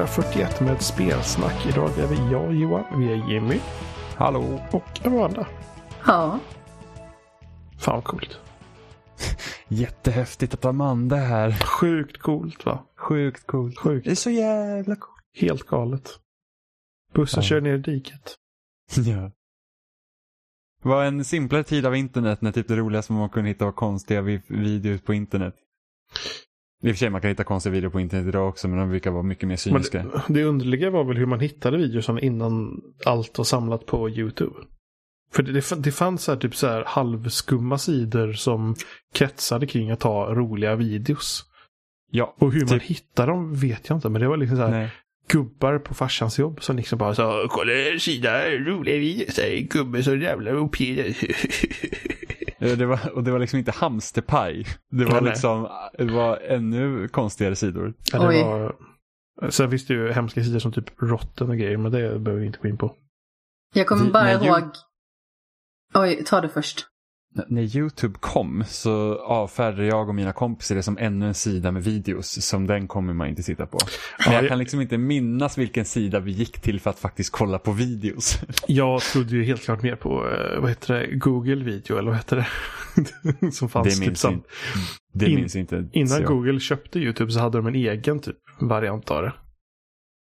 avsnitt 341 med spelsnack. Idag är vi jag, Johan, vi är Jimmy Hallå! och Amanda. Ja. Fan vad coolt. Jättehäftigt att Amanda är här. Sjukt coolt va? Sjukt coolt. Sjukt. Det är så jävla coolt. Helt galet. Bussen Ja. kör ner i diket. Ja. Det var en simplare tid av internet när typ det roligaste man kunde hitta var konstiga vi- videos på internet. I och för sig man kan hitta konstiga videor på internet idag också men de brukar vara mycket mer Men cyniska. det, det underliga var väl hur man hittade videorna innan allt var samlat på YouTube. För det, det, det fanns så här, typ så här halvskumma sidor som kretsade kring att ha roliga videos. Ja, Och hur man Typ- hittar dem vet jag inte. Men det var liksom så här nej. gubbar på farsans jobb som liksom bara sa Kolla sida, roliga videos. Gubbe så jävla moped. Ja, Det var, och det var liksom inte hamsterpaj. Det var Nej, nej. liksom, det var ännu konstigare sidor. Ja, var... Sen finns det ju hemska sidor som typ Rotten och grejer, men det behöver vi inte gå in på. Jag kommer bara ihåg... Oj, ta det först. När YouTube kom så avfärdade jag och mina kompisar det som ännu en sida med videos. Som den kommer man inte titta på. Men Ja, jag kan liksom inte minnas vilken sida vi gick till för att faktiskt kolla på videos. Jag trodde ju helt klart mer på, eh, vad heter det, Google video eller vad heter det? som fanns Det typ minns, sam- inte, det In- minns inte. Innan jag- Google köpte YouTube så hade de en egen typ variant av det.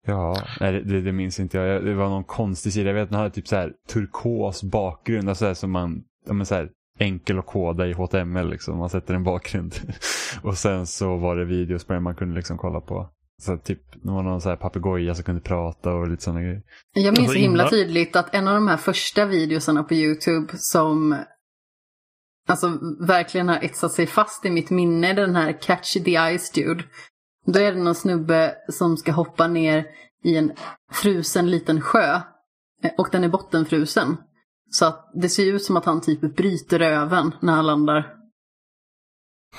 Ja, nej, det, det, minns inte jag. Jag- Det var någon konstig sida. Jag vet den hade typ så här turkos bakgrund. Alltså så här som man, ja, men så här, enkel att koda i HTML liksom. Man sätter en bakgrund. och sen så var det videos på den man kunde liksom kolla på. Så typ, det var någon så här papegoja som kunde prata och lite sådana grejer. Jag minns Alltså, så himla innan- tydligt att en av de här första videosarna på YouTube som alltså verkligen har etsat sig fast i mitt minne, den här Catch the Ice Dude. Då är det någon snubbe som ska hoppa ner i en frusen liten sjö. Eh, Och den är bottenfrusen. Så att det ser ut som att han typ bryter röven när han landar.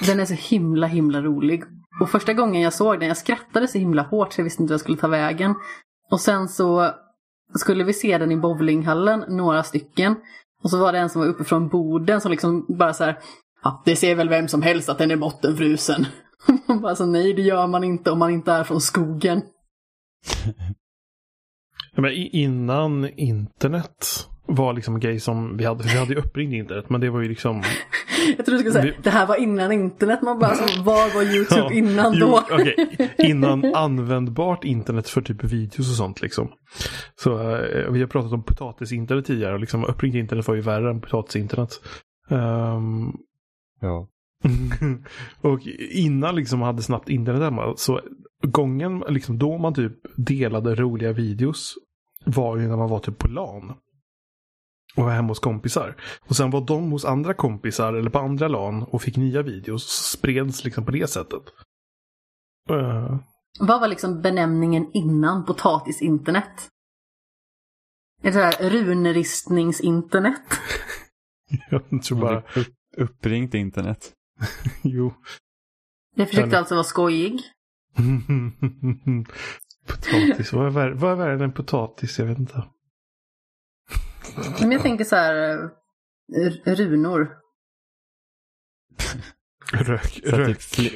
Den är så himla himla rolig. Och första gången jag såg den, jag skrattade så himla hårt så jag visste inte vad jag skulle ta vägen. Och sen så skulle vi se den i bowlinghallen, några stycken. Och så var det en som var uppe från borden som liksom bara så här, ja, det ser väl vem som helst att den är bottenfrusen. Man bara så nej, det gör man inte om man inte är från skogen. Ja, men innan internet var liksom grej som vi hade, vi hade ju uppringt internet, men det var ju liksom... Jag tror du skulle säga, Det- det här var innan internet. Man bara, så, var var YouTube Ja, innan jo, då? okej. Innan användbart internet för typ videos och sånt liksom. Så eh, vi har pratat om potatisinternet tidigare och liksom uppringt internet var ju värre än potatisinternet. Ehm, Ja. och innan liksom man hade snabbt internet hemma så gången liksom då man typ delade roliga videos var ju när man var typ på LAN. Och var hemma hos kompisar. Och sen var de hos andra kompisar eller på andra LAN och fick nya videos. Så spreds liksom på det sättet. Eh, Vad var liksom benämningen innan potatisinternet? Är det så här runristningsinternet? jag tror bara, Upp, uppringt internet. jo. Jag försökte Eller- alltså vara skojig. potatis, vad är, värre, vad är värre än potatis? Jag vet inte. Men jag tänker så här, eh, runor. Rök, Så rök. typ fl,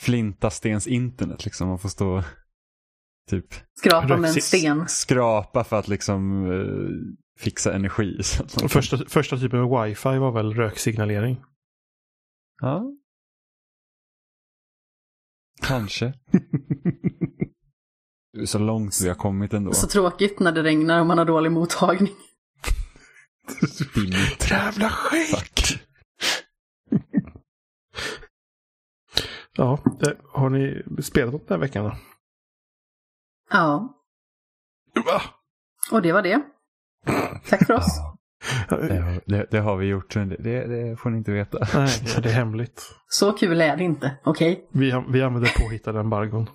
flintastens internet liksom. Man får stå typ Skrapa med en sten. skrapa för att liksom eh, fixa energi. Så att man kan- Första, första typen med wifi var väl röksignalering. Ja. Kanske. Det är så långt vi har kommit ändå. Så tråkigt när det regnar och man har dålig mottagning. Dimmigt. Jävla skit! Ja, det, har ni spelat något den här veckan då? Ja, Va? och det var det. Tack för oss. Ja, det, har- det, det har vi gjort. men Det, det, det får ni inte veta. Nej, det är hemligt. Så kul är det inte, okej? Vi, vi använder påhittade embargon.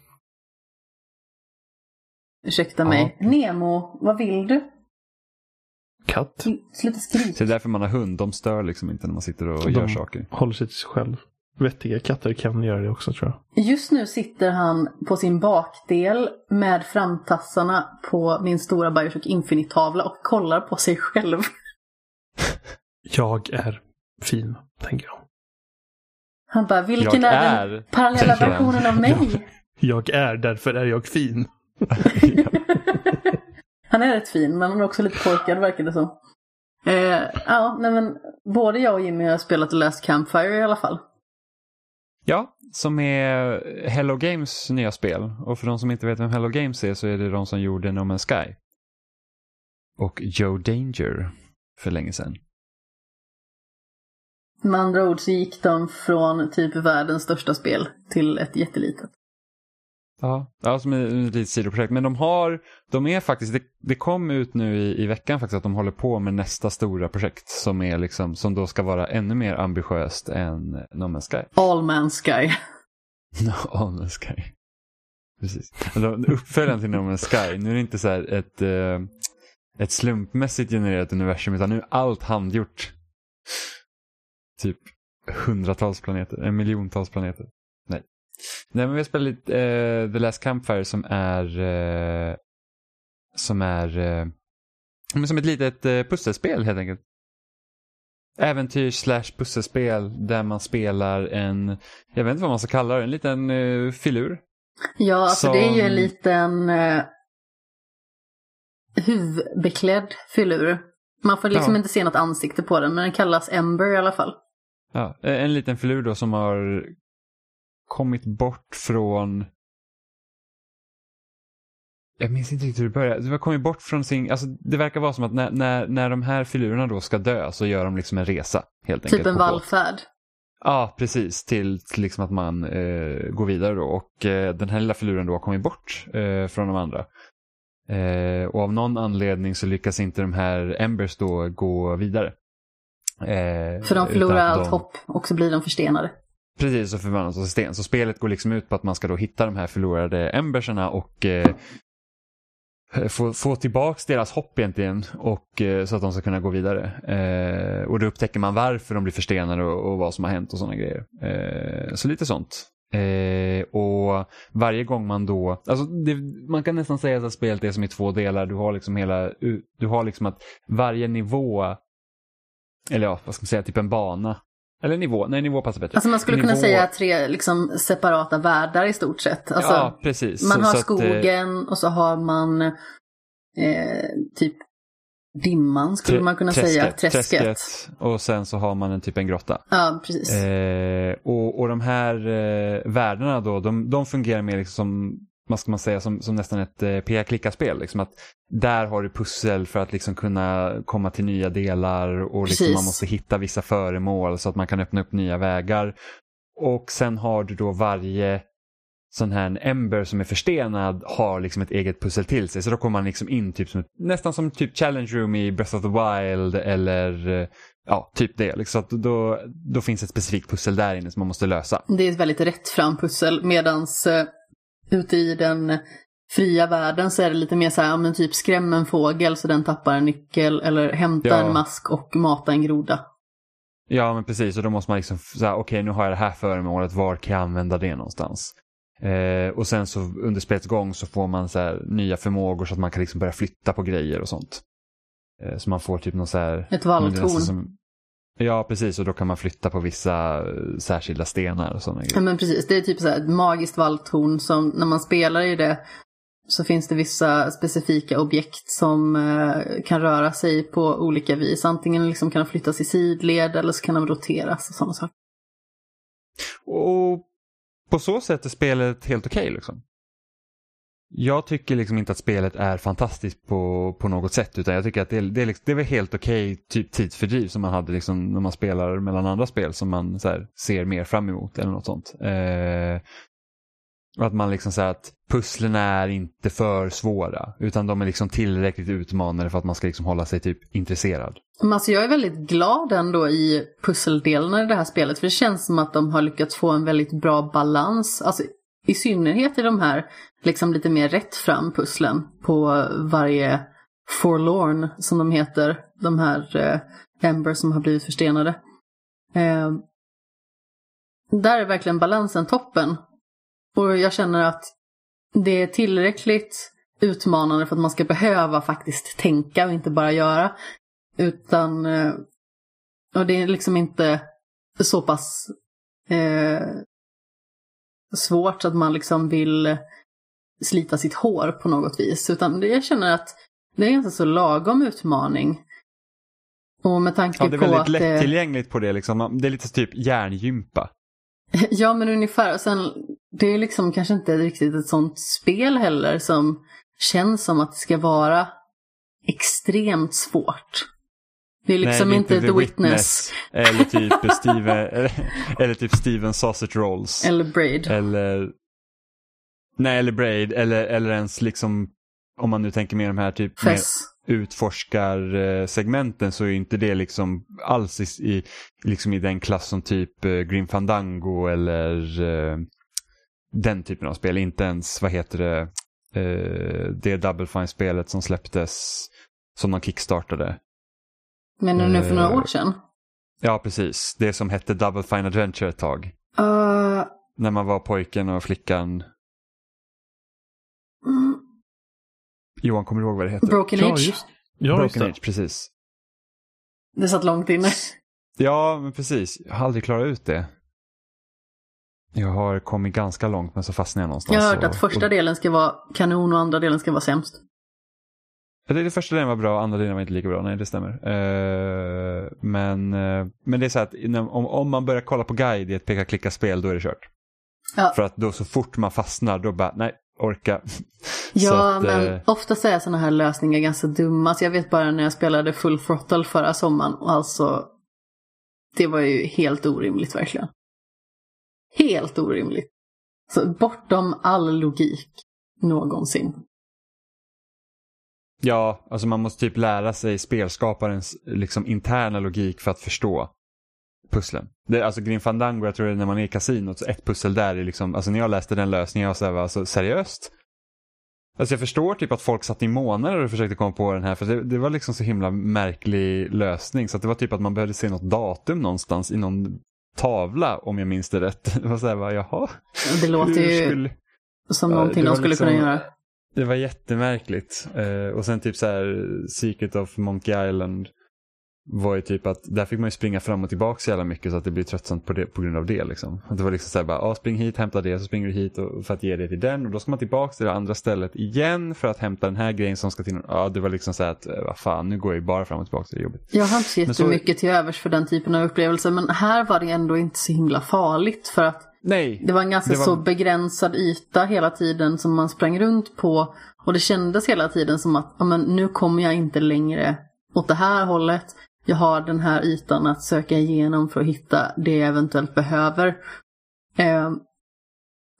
Ursäkta mig. Nemo, vad vill du? Katt Sluta Så det skrika. är därför man har hund. De stör liksom inte när man sitter och De- gör saker. håller sig till sig själv. Vettiga katter kan göra det också tror jag. Just nu sitter han på sin bakdel med framtassarna på min stora Bioshock Infinite-tavla och kollar på sig själv. Jag är fin, tänker jag. Han bara, vilken Jag är, den är, parallella versionen av mig? Jag är, därför är jag fin. Han är rätt fin, men han är också lite korkad verkar det som. Eh, ja, nej men både jag och Jimmy har spelat The Last Campfire i alla fall. Ja, som är Hello Games nya spel. Och för de som inte vet vem Hello Games är så är det de som gjorde No Man's Sky. Och Joe Danger för länge sedan. Med andra ord så gick de från typ världens största spel till ett jättelitet. Ja, ja som ett litet sidoprojekt. Men de har, de är faktiskt, det, det kom ut nu i, i veckan faktiskt att de håller på med nästa stora projekt som är liksom, som då ska vara ännu mer ambitiöst än No Man's Sky. All Man's Sky. All Man's Sky. Precis. Alltså, uppföljaren till No Man's Sky, nu är det inte så här ett, eh, ett slumpmässigt genererat universum utan nu är allt handgjort. Typ hundratals planeter, en miljontals planeter. Nej. Nej men vi har spelat lite eh, The Last Campfire som är eh, som är men som ett litet eh, pusselspel helt enkelt. Äventyr slash pusselspel där man spelar en, jag vet inte vad man ska kalla det, en liten filur. Ja, alltså det är ju en Som- liten eh, huvudbeklädd filur. Man får liksom Ja. inte se något ansikte på den, men den kallas Ember i alla fall. Ja, en liten filur då som har kommit bort från jag minns inte riktigt hur det började. Det har kommit bort från sin, alltså det verkar vara som att när, när, när de här filurerna då ska dö så gör de liksom en resa. Helt enkelt. Typ en på båt. vallfärd. Ja, precis. Till, till liksom att man eh, går vidare då. Och eh, den här lilla filuren då har kommit bort eh, från de andra. Eh, och av någon anledning så lyckas inte de här Embers då gå vidare. Eh, För de förlorar att allt de- hopp och så blir de förstenade. Precis, och förvandlas till sten. Så spelet går liksom ut på att man ska då hitta de här förlorade embersarna och eh, få, få tillbaks deras hopp egentligen och, eh, så att de ska kunna gå vidare. Eh, och då upptäcker man varför de blir förstenade och, och vad som har hänt och sådana grejer. Eh, så lite sånt. Eh, och varje gång man då, alltså det, man kan nästan säga att spelet är som i två delar. Du har liksom hela, du har liksom att varje nivå, eller ja, vad ska man säga, typ en bana. Eller nivå, nej nivå passar bättre. Alltså man skulle kunna Nivå- säga tre liksom, separata världar i stort sett. Alltså, ja, precis. man Så- har så att, eh, skogen och så har man eh, typ dimman skulle man kunna säga. Träsket. Och sen så har man en typ en grotta. Ja, precis. Eh, och, och de här eh, världarna då, de, de fungerar mer liksom som, vad ska man säga, som, som nästan ett eh, peka-klicka-spel. Liksom att där har du pussel för att liksom kunna komma till nya delar och liksom man måste hitta vissa föremål så att man kan öppna upp nya vägar. Och sen har du då varje sån här Ember som är förstenad har liksom ett eget pussel till sig. Så då kommer man liksom in typ som, ett- nästan som typ Challenge Room i Breath of the Wild eller eh, ja, typ det. Liksom, så då, då finns ett specifikt pussel där inne som man måste lösa. Det är ett väldigt rätt fram pussel medans eh, ute i den fria världen så är det lite mer så här, men typ skräm en fågel så den tappar en nyckel eller hämta Ja. en mask och mata en groda. Ja, men precis. Och då måste man liksom okej nu har jag det här föremålet, var kan jag använda det någonstans? Eh, och sen så under spelets gång så får man så här, nya förmågor så att man kan liksom börja flytta på grejer och sånt. Eh, så man får typ någon så här... Ett valltorn. Ja, precis. Och då kan man flytta på vissa eh, särskilda stenar och sådana Ja grejer. men precis, det är typ så här ett magiskt valltorn som när man spelar i det så finns det vissa specifika objekt som eh, kan röra sig på olika vis. Antingen liksom kan de flyttas i sidled eller så kan de roteras och sådana saker. Och på så sätt är spelet helt okej liksom. Jag tycker liksom inte att spelet är fantastiskt på, på något sätt utan jag tycker att det det är, liksom, det är väl helt okej typ tidsfördriv som man hade liksom när man spelar mellan andra spel som man så här, ser mer fram emot eller något sånt. Eh, och att man liksom säger att pusslen är inte för svåra utan de är liksom tillräckligt utmanande för att man ska liksom hålla sig typ intresserad. Men alltså jag är väldigt glad ändå i pusseldelen i det här spelet. För det känns som att de har lyckats få en väldigt bra balans. Alltså i synnerhet i de här liksom lite mer rätt fram pusslen på varje forlorn som de heter. De här eh, Ember som har blivit förstenade. Eh, där är verkligen balansen toppen. Och jag känner att det är tillräckligt utmanande för att man ska behöva faktiskt tänka och inte bara göra. Utan, eh, och det är liksom inte så pass eh, svårt att man liksom vill slita sitt hår på något vis. Utan jag känner att det är en ganska så lagom utmaning. Och med tanke Ja, det är på väldigt att det... lättillgängligt på det liksom. Det är lite typ järngympa. Ja, men ungefär. Och sen, det är liksom kanske inte riktigt ett sånt spel heller som känns som att det ska vara extremt svårt. Det är liksom Nej, det är inte The Witness, Eller typ Steven, eller typ Steven Sausage Rolls. eller Braid. Eller, nej, eller Braid. Eller, eller ens liksom, om man nu tänker mer de här typ mer utforskarsegmenten så är inte det liksom alls i, i, liksom i den klass som typ eh, Grim Fandango eller eh, den typen av spel. Inte ens, vad heter det, eh, det Double Fine-spelet som släpptes som de kickstartade. Men nu för några Eh, år sedan. Ja, precis. Det som hette Double Fine Adventure ett tag. Uh, När man var pojken och flickan. mm, Johan, kommer du ihåg vad det heter? Broken Ja, Age. just, ja, just Broken det. Age, precis. Det satt långt inne. Ja, men precis. Jag har aldrig klarat ut det. Jag har kommit ganska långt men så fastnade jag någonstans. Jag har hört och- att första och, delen ska vara kanon och andra delen ska vara sämst. Ja, det, första delen var bra, andra delen var inte lika bra. Nej, det stämmer. Eh, men, eh, men det är så att om, om man börjar kolla på guide i ett peka-klicka-spel då är det kört. Ja. För att då så fort man fastnar då bara, nej, orka. Ja, att, men eh, oftast är sådana här lösningar ganska dumma. Så jag vet bara när jag spelade Full Throttle förra sommaren. Och alltså, det var ju helt orimligt verkligen. Helt orimligt. Så bortom all logik någonsin. Ja, alltså man måste typ lära sig spelskaparens liksom interna logik för att förstå pusslen. Det, alltså Grim Fandango, jag tror det är när man är i kasinot, så ett pussel där är liksom, alltså när jag läste den lösningen, jag var så här, alltså seriöst? Alltså jag förstår typ att folk satt i månader och försökte komma på den här, för det, det var liksom så himla märklig lösning. Så att det var typ att man behövde se något datum någonstans i någon tavla, om jag minns det rätt. Det var så här, bara, jaha? Det låter ju skulle- som Ja, någonting det de skulle liksom- kunna göra. Det var jättemärkligt. Eh, och sen typ så här Secret of Monkey Island var ju typ att där fick man ju springa fram och tillbaka så jävla mycket så att det blir tröttsamt på, det, på grund av det. Liksom. Att det var liksom så här bara, ah, spring hit, hämta det, så springer du hit och, för att ge det till den och då ska man tillbaka till det andra stället igen för att hämta den här grejen som ska till. Ja, det var liksom så här att, eh, vad fan, nu går jag ju bara fram och tillbaka, det är jobbigt. Jag har inte så- jättemycket till övers för den typen av upplevelser. Men här var det ändå inte så himla farligt. För att Nej, Det var en ganska var- så begränsad yta hela tiden som man sprang runt på. Och det kändes hela tiden som att ja, men nu kommer jag inte längre åt det här hållet. Jag har den här ytan att söka igenom för att hitta det jag eventuellt behöver. Eh,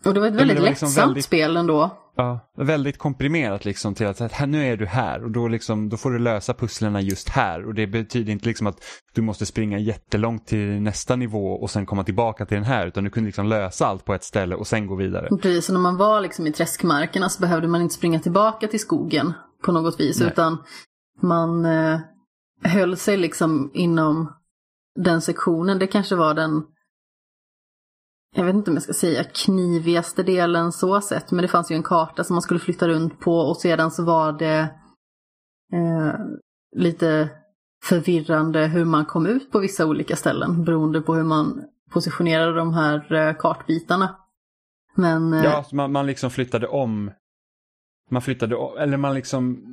och det var ett väldigt det var liksom lättsamt väldigt- spel ändå. Ja, väldigt komprimerat liksom till att här, nu är du här och då, liksom, då får du lösa pusslerna just här. Och det betyder inte liksom att du måste springa jättelångt till nästa nivå och sen komma tillbaka till den här. Utan du kunde liksom lösa allt på ett ställe och sen gå vidare. Precis, så när man var liksom i träskmarkerna så behövde man inte springa tillbaka till skogen på något vis. Nej. Utan man eh, höll sig liksom inom den sektionen. Det kanske var den, jag vet inte om jag ska säga knivigaste delen så sett. Men det fanns ju en karta som man skulle flytta runt på och sedan så var det eh, lite förvirrande hur man kom ut på vissa olika ställen beroende på hur man positionerade de här eh, kartbitarna. Men eh, Ja, så man, man liksom flyttade om. Man flyttade om, eller man liksom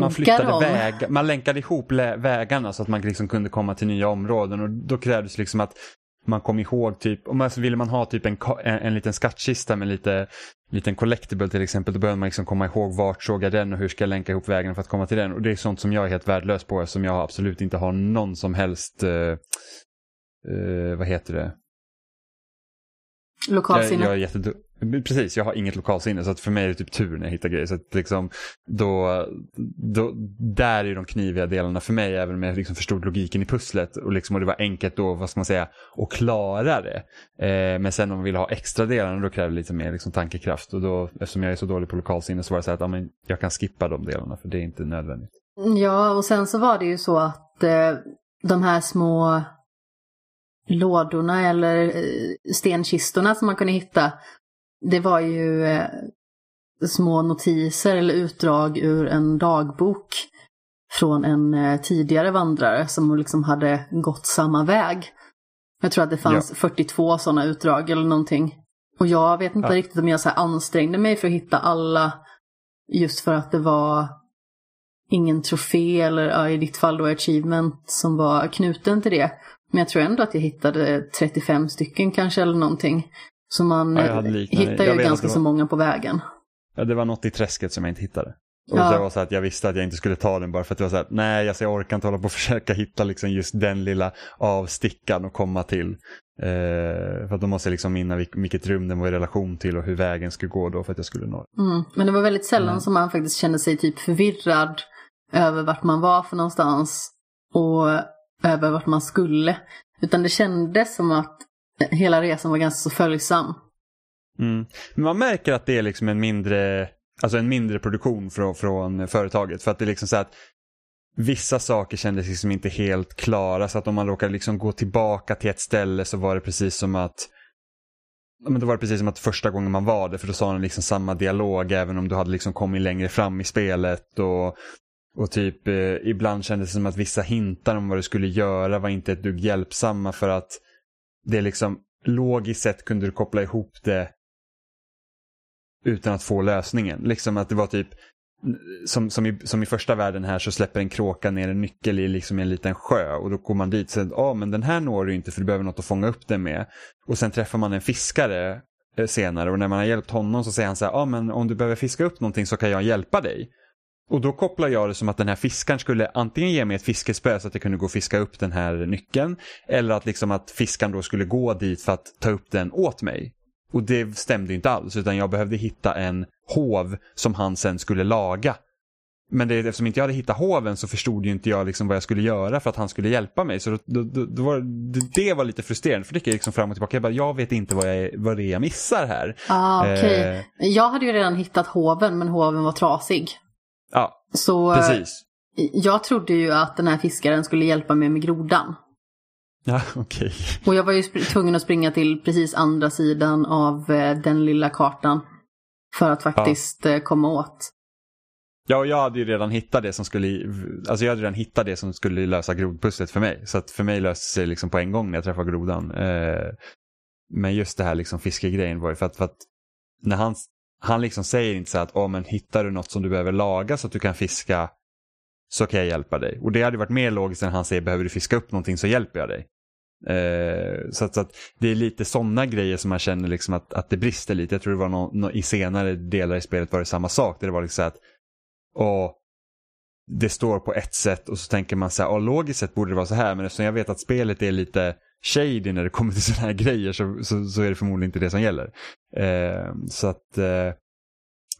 man flyttade om. väg, man länkade ihop vägarna så att man liksom kunde komma till nya områden och då krävdes liksom att man kom ihåg typ, om man så ville man ha typ en, en, en liten skattkista med lite liten collectible till exempel, då behöver man liksom komma ihåg vart såg jag den och hur ska jag länka ihop vägen för att komma till den. Och det är sånt som jag är helt värdelös på som jag absolut inte har någon som helst, eh, eh, vad heter det? Jag, Lokalsinne. jag är jättedum. Precis, jag har inget lokalsinne så att för mig är det typ tur när jag hittar grejer. Så att liksom, då, då, där är de kniviga delarna för mig, även om jag liksom förstod logiken i pusslet. Och, liksom, och det var enkelt då, vad ska man säga, att klara det. Eh, men sen om man vill ha extra delarna då kräver det lite mer liksom, tankekraft. Och då, eftersom jag är så dålig på lokalsinne så var det så att ja, men jag kan skippa de delarna för det är inte nödvändigt. Ja, och sen så var det ju så att eh, de här små lådorna eller eh, stenkistorna som man kunde hitta, det var ju eh, små notiser eller utdrag ur en dagbok från en eh, tidigare vandrare som liksom hade gått samma väg. Jag tror att det fanns 42 sådana utdrag eller någonting. Och jag vet inte Ja. riktigt om jag så ansträngde mig för att hitta alla just för att det var ingen trofé eller ja, i ditt fall då achievement som var knuten till det. Men jag tror ändå att jag hittade 35 stycken kanske eller någonting. Så man Ja, hittar ju att ganska var- så många på vägen. Ja, det var något i träsket som jag inte hittade. Och Ja. det var så att jag visste att jag inte skulle ta den bara för att det var så här, nej alltså jag orkar inte hålla på och försöka hitta liksom just den lilla avstickan och komma till. Eh, för att då måste jag liksom minna vilk- vilket rum den var i relation till och hur vägen skulle gå då för att jag skulle nå. Mm. Men det var väldigt sällan Mm. som man faktiskt kände sig typ förvirrad över vart man var för någonstans och över vart man skulle. Utan det kändes som att hela resan var ganska så följsam. Mm. Men man märker att det är liksom en mindre, alltså en mindre produktion från, från företaget. För att det är liksom så att vissa saker kändes liksom inte helt klara. Så att om man råkar liksom gå tillbaka till ett ställe så var det precis som att men då var det precis som att första gången man var där, för då sa den liksom samma dialog även om du hade liksom kommit längre fram i spelet. Och, och typ eh, ibland kändes det som att vissa hintar om vad du skulle göra var inte ett dugg hjälpsamma för att det liksom logiskt sett kunde du koppla ihop det utan att få lösningen. Liksom att det var typ som, som, i, som i första världen här så släpper en kråka ner en nyckel i liksom en liten sjö och då går man dit och ah, men den här når du inte för du behöver något att fånga upp den med. Och sen träffar man en fiskare eh, senare och när man har hjälpt honom så säger han så här ah, men om du behöver fiska upp någonting så kan jag hjälpa dig. Och då kopplar jag det som att den här fiskaren skulle antingen ge mig ett fiskespö så att jag kunde gå och fiska upp den här nyckeln. Eller att liksom att fiskaren då skulle gå dit för att ta upp den åt mig. Och det stämde inte alls utan jag behövde hitta en hov som han sen skulle laga. Men det, eftersom inte jag hade hittat hoven så förstod ju inte jag liksom vad jag skulle göra för att han skulle hjälpa mig. Så då, då, då, var, det, var lite frustrerande för det gick liksom fram och tillbaka. Jag, bara, jag vet inte vad, jag, vad det är jag missar här. Ah, okej. Eh. Jag hade ju redan hittat hoven men hoven var trasig. Ja, Så eh, precis. jag trodde ju att den här fiskaren skulle hjälpa mig med grodan. Ja, okej. Och jag var ju tvungen att springa till precis andra sidan av eh, den lilla kartan. För att faktiskt eh, komma åt. Ja, och jag hade ju redan hittat det som skulle, alltså jag hade redan hittat det som skulle lösa grodpusslet för mig. Så att för mig löste det sig liksom på en gång när jag träffade grodan. Eh, men just det här liksom fiskegrejen var ju för att, för att när han, han liksom säger inte så här att oh, men hittar du något som du behöver laga så att du kan fiska så kan jag hjälpa dig. Och det hade varit mer logiskt än han säger behöver du fiska upp någonting så hjälper jag dig. Eh, så att, så att det är lite sådana grejer som man känner liksom att, att det brister lite. Jag tror det var nå nå- i senare delar i spelet var det samma sak. Där det var liksom så att och det står på ett sätt och så tänker man så här, "Ja, logiskt sett borde det vara så här men eftersom jag vet att spelet är lite shady när det kommer till sådana här grejer så, så, så är det förmodligen inte det som gäller. Eh, så att, eh,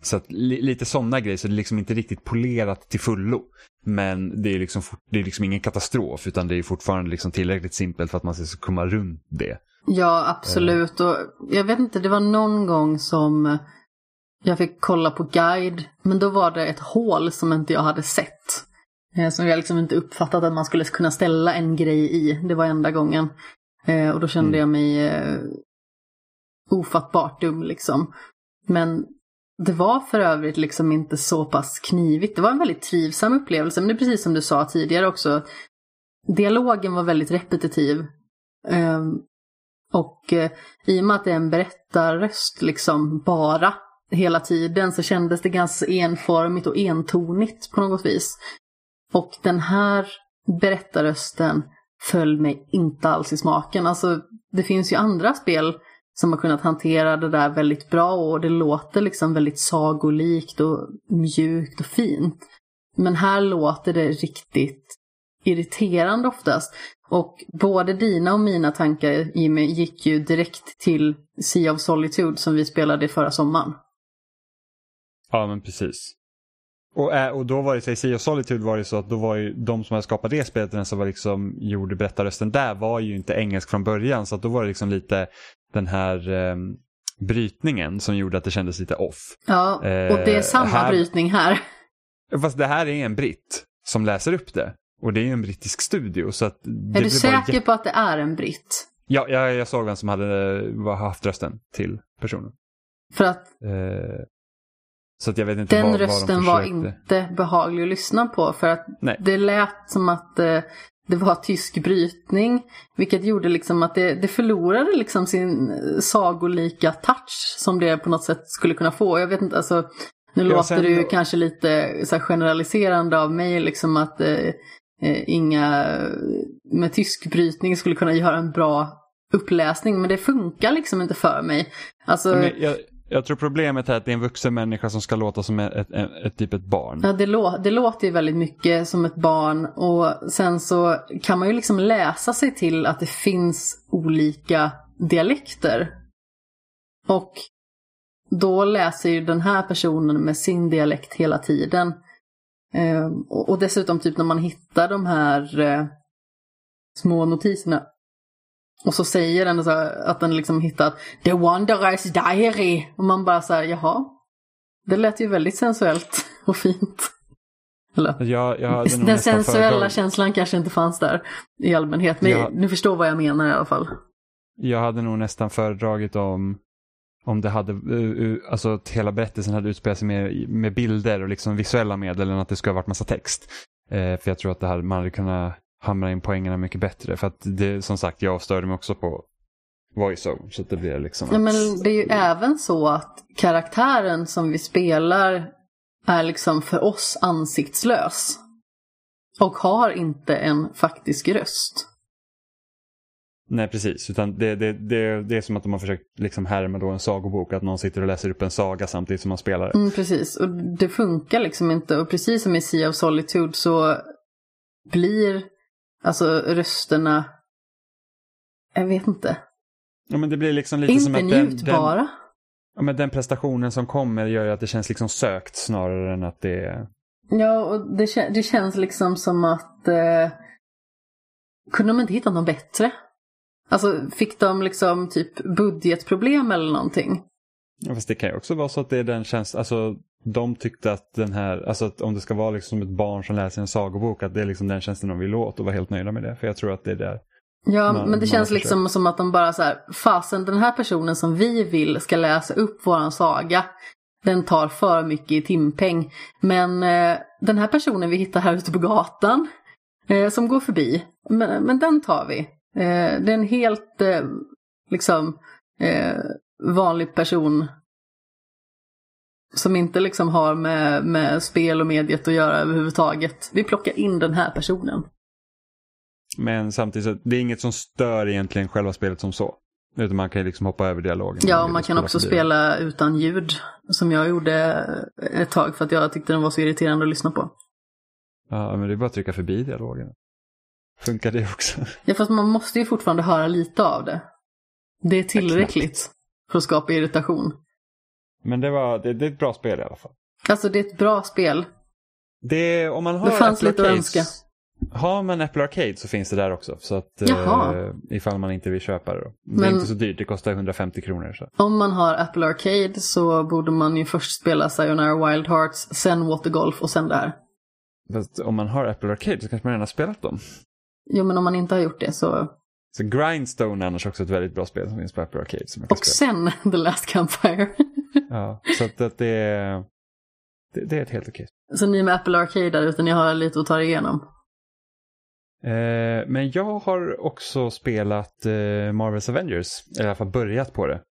så att li, lite sådana grejer så det är liksom inte riktigt polerat till fullo. Men det är liksom, det är liksom ingen katastrof utan det är fortfarande liksom tillräckligt simpelt för att man ska komma runt det. Ja, absolut. Och jag vet inte, det var någon gång som jag fick kolla på guide. Men då var det ett hål som inte jag hade sett. Eh, Som jag liksom inte uppfattat att man skulle kunna ställa en grej i. Det var enda gången. Eh, Och då kände Mm. jag mig eh, ofattbart dum liksom. Men det var för övrigt liksom inte så pass knivigt. Det var en väldigt trivsam upplevelse. Men det är precis som du sa tidigare också. Dialogen var väldigt repetitiv. Ehm, och i och med att det är en berättarröst liksom bara hela tiden så kändes det ganska enformigt och entonigt på något vis. Och den här berättarrösten föll mig inte alls i smaken. Alltså det finns ju andra spel som har kunnat hantera det där väldigt bra och det låter liksom väldigt sagolikt och mjukt och fint. Men här låter det riktigt irriterande oftast. Och både dina och mina tankar Jimmy gick ju direkt till Sea of Solitude som vi spelade förra sommaren. Ja men precis. Och, äh, och då var det, i Sea of Solitude var det så att då var ju de som hade skapat det spelet, den som var liksom gjorde berättarrösten där var ju inte engelsk från början så att då var det liksom lite den här ehm, brytningen som gjorde att det kändes lite off. Ja, och det är Eh, samma här- brytning här. Fast det här är en britt som läser upp det. Och det är ju en brittisk studio så att det Är du bara säker på att det är en britt? Ja, jag, jag såg vem som hade var- haft rösten till personen. För att Eh, så att jag vet inte den vad, vad de rösten var inte behaglig att lyssna på. För att Nej. det lät som att eh, det var tysk brytning. Vilket gjorde liksom att det, det förlorade liksom sin sagolika touch som det på något sätt skulle kunna få. Jag vet inte, alltså nu Ja, låter det ju då- kanske lite så här generaliserande av mig liksom att eh, eh, inga med tysk brytning skulle kunna göra en bra uppläsning. Men det funkar liksom inte för mig. Alltså, jag, jag tror problemet är att det är en vuxen människa som ska låta som ett, ett, ett, ett typ ett barn. Ja, det, lå- det låter ju väldigt mycket som ett barn och sen så kan man ju liksom läsa sig till att det finns olika dialekter. Och då läser ju den här personen med sin dialekt hela tiden. Eh, och, och dessutom typ när man hittar de här eh, små notiserna och så säger den så här, att den liksom hittat The Wanderers Diary. Och man bara så här, jaha. Det lät ju väldigt sensuellt och fint. Eller? Hade nog Den sensuella föredragit- känslan kanske inte fanns där i allmänhet. Men Ja. ni förstår vad jag menar i alla fall. Jag hade nog nästan föredragit om, om det hade, uh, alltså att hela berättelsen hade utspelat sig med, med bilder och liksom visuella medel än att det skulle ha varit massa text. Eh, för jag tror att det hade, man hade kunnat hamra in poängerna mycket bättre. För att det, som sagt, jag störde mig också på voiceover. Så att det blir liksom... Ja, men det är ju även så att karaktären som vi spelar är liksom för oss ansiktslös. Och har inte en faktisk röst. Nej, precis. Utan det, det, det, det är som att de har försökt liksom härma då en sagobok. Att någon sitter och läser upp en saga samtidigt som man spelar. Mm, precis, och det funkar liksom inte. Och precis som i Sea of Solitude så blir alltså rösterna, jag vet inte, Ja, men det blir liksom lite som inte att den, den, njutbara. ja, men den prestationen som kommer gör ju att det känns liksom sökt snarare än att det är... Ja, och det, det känns liksom som att eh, kunde de inte hitta någon bättre? Alltså fick de liksom typ budgetproblem eller någonting? Ja, fast det kan ju också vara så att det är den känslan, alltså de tyckte att den här, alltså att om det ska vara liksom ett barn som läser en sagobok, att det är liksom den känslan de vill åt och var helt nöjda med det. För jag tror att det är där. Ja, Man- men det känns liksom som att de bara så här, fasen den här personen som vi vill ska läsa upp våran saga, den tar för mycket i timpeng. Men eh, den här personen vi hittar här ute på gatan, eh, som går förbi, men, men den tar vi. Eh, det är en helt, eh, liksom, eh, vanlig person som inte liksom har med, med spel och mediet att göra överhuvudtaget. Vi plockar in den här personen. Men samtidigt så, det är inget som stör egentligen själva spelet som så. Utan man kan ju liksom hoppa över dialogen. Ja, och man kan också förbi. spela utan ljud. Som jag gjorde ett tag för att jag tyckte den var så irriterande att lyssna på. Ja, men det är bara att trycka förbi dialogen. Funkar det också? Ja, fast man måste ju fortfarande höra lite av det. Det är tillräckligt för att skapa irritation. Men det, var, det, det är ett bra spel i alla fall. Alltså det är ett bra spel. Det om man har Det fanns Apple lite att Arcade- önska. Har man Apple Arcade så finns det där också. Så att, Jaha. eh, ifall man inte vill köpa det då. Det är Men- inte så dyrt, det kostar 150 kronor. Så. Om man har Apple Arcade så borde man ju först spela Sayonara Wild Hearts, sen Watergolf och sen det här. Fast om man har Apple Arcade så kanske man redan har spelat dem. Jo, men om man inte har gjort det så... Så Grindstone är annars också ett väldigt bra spel som finns på Apple Arcade. Som kan Och spela. sen The Last Campfire. Ja, så att, att det, är, det, det är ett helt okej. så ni med Apple Arcade där ute, ni har lite att ta igenom. Eh, men jag har också spelat eh, Marvel's Avengers, eller i alla fall börjat på det.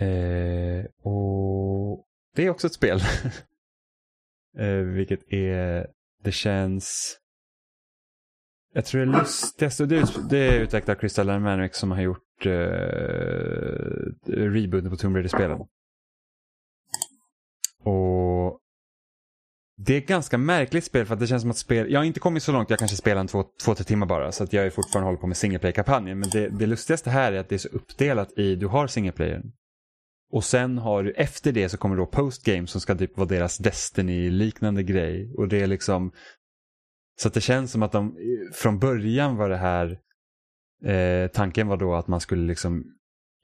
Eh, och det är också ett spel. eh, vilket är, det känns, jag tror det är lustigaste, det är, det är utvecklat av Crystal Dynamics som har gjort eh, rebooten på Tomb Raider-spelen. Och det är ett ganska märkligt spel för att det känns som att spel, jag har inte kommit så långt, jag kanske spelar en två, två tre timmar bara så att jag är fortfarande håller på med single kampanjen Men det, det lustigaste här är att det är så uppdelat i, du har single playern och sen har du, efter det så kommer då postgame som ska typ vara deras Destiny-liknande grej. Och det är liksom, så det känns som att de, från början var det här, eh, tanken var då att man skulle liksom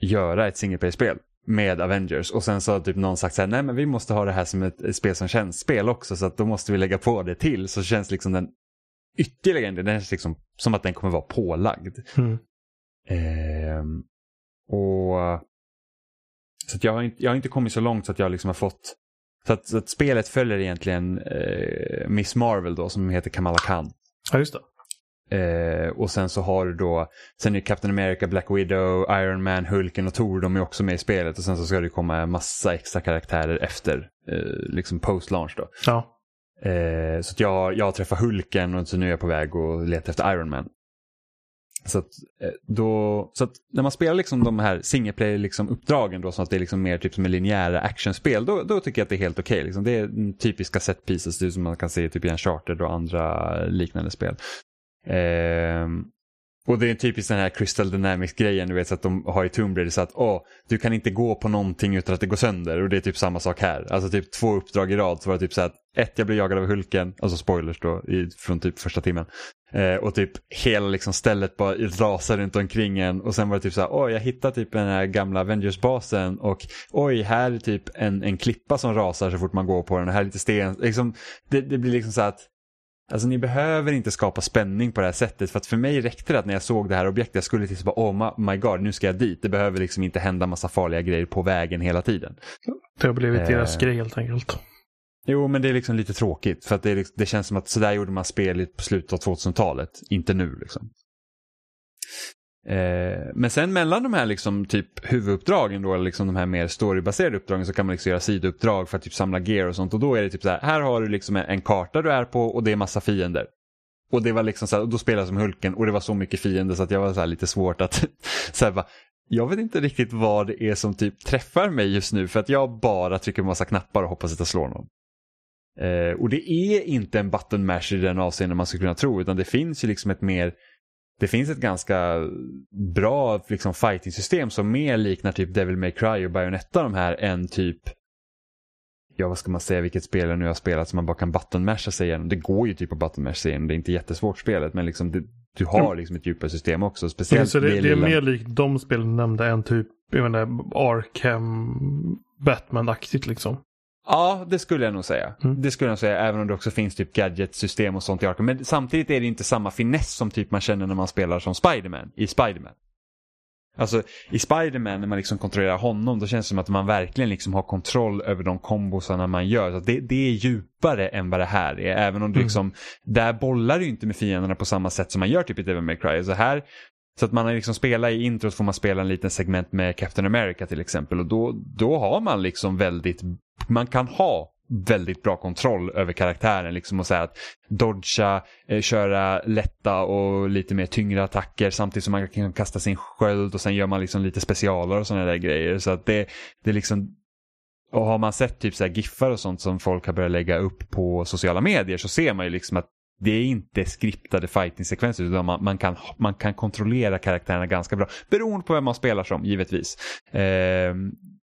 göra ett single play-spel med Avengers och sen så har typ någon sagt så här, nej men vi måste ha det här som ett, ett spel som känns spel också så att då måste vi lägga på det till så känns liksom den ytterligare den känns liksom som att den kommer vara pålagd. Mm. Ehm, och så jag, har inte, jag har inte kommit så långt så att jag liksom har fått så att, så att spelet följer egentligen eh, Miss Marvel då som heter Kamala Khan. Ja, just det. Eh, och sen så har du då, sen är Captain America, Black Widow, Iron Man, Hulken och Thor, de är också med i spelet. Och sen så ska det komma en massa extra karaktärer efter, eh, liksom post-launch då. Ja. Eh, så att jag, jag har träffat Hulken och så nu är jag på väg att leta efter Iron Man. Så att, eh, då, så att när man spelar liksom de här single player liksom uppdragen då, så att det är liksom mer typ som en linjära actionspel, då, då tycker jag att det är helt okej. Okay. Liksom. Det är typiska set pieces, det är som man kan se typ i en charter och andra liknande spel. Eh, och det är typiskt den här Crystal Dynamics-grejen, du vet så att de har i Tomb Raider så att åh, du kan inte gå på någonting utan att det går sönder och det är typ samma sak här. Alltså typ två uppdrag i rad så var det typ så att ett, jag blir jagad av Hulken, alltså spoilers då, i, från typ första timmen. Eh, och typ hela liksom stället bara rasar runt omkring en och sen var det typ så här, oj jag hittade typ den här gamla Avengers-basen och oj här är typ en, en klippa som rasar så fort man går på den och här är lite sten. Liksom, det, det blir liksom så att Alltså ni behöver inte skapa spänning på det här sättet för att för mig räckte det att när jag såg det här objektet jag skulle till så bara oh my god nu ska jag dit. Det behöver liksom inte hända massa farliga grejer på vägen hela tiden. Det har blivit eh... deras grej helt enkelt. Jo men det är liksom lite tråkigt för att det, liksom, det känns som att sådär gjorde man spel på slutet av 2000-talet, inte nu liksom. Eh, men sen mellan de här liksom typ huvuduppdragen då, eller liksom de här mer storybaserade uppdragen så kan man liksom göra sidouppdrag för att typ samla gear och sånt. Och då är det typ så här, här har du liksom en karta du är på och det är massa fiender. Och det var liksom så här, och då spelade jag som Hulken och det var så mycket fiender så att jag var så lite svårt att så här bara, jag vet inte riktigt vad det är som typ träffar mig just nu för att jag bara trycker på massa knappar och hoppas att jag slår någon. Eh, och det är inte en button mash i den avseende man skulle kunna tro utan det finns ju liksom ett mer det finns ett ganska bra liksom, fighting-system som mer liknar typ Devil May Cry och Bayonetta de här än typ Ja vad ska man säga vilket spel jag nu har spelat som man bara kan button-masha sig igenom. Det går ju typ att button-masha sig igenom. Det är inte jättesvårt spelet men liksom det, du har mm. liksom ett djupare system också. Speciellt så det, det, det är mer likt de spelen nämnde än typ jag menar, Arkham Batman-aktigt liksom. Ja, det skulle jag nog säga. Mm. Det skulle jag nog säga, även om det också finns typ gadgetsystem och sånt i Arkham. Men samtidigt är det inte samma finess som typ man känner när man spelar som Spiderman i Spiderman. Alltså i Spiderman när man liksom kontrollerar honom då känns det som att man verkligen liksom har kontroll över de kombosarna man gör. Så det, det är djupare än vad det här är. Även om du mm. liksom, där bollar du inte med fienderna på samma sätt som man gör typ i Devil May Cry. Så här så att man har liksom spelat i introt får man spela en liten segment med Captain America till exempel och då, då har man liksom väldigt, man kan ha väldigt bra kontroll över karaktären. Liksom och säga att dodga, eh, köra lätta och lite mer tyngre attacker samtidigt som man kan kasta sin sköld och sen gör man liksom lite specialer och sådana där grejer. Så att det, det är liksom och har man sett typ så här giffar och sånt som folk har börjat lägga upp på sociala medier så ser man ju liksom att det är inte skriptade fighting-sekvenser utan man, man, kan, man kan kontrollera karaktärerna ganska bra. Beroende på vem man spelar som, givetvis. Eh,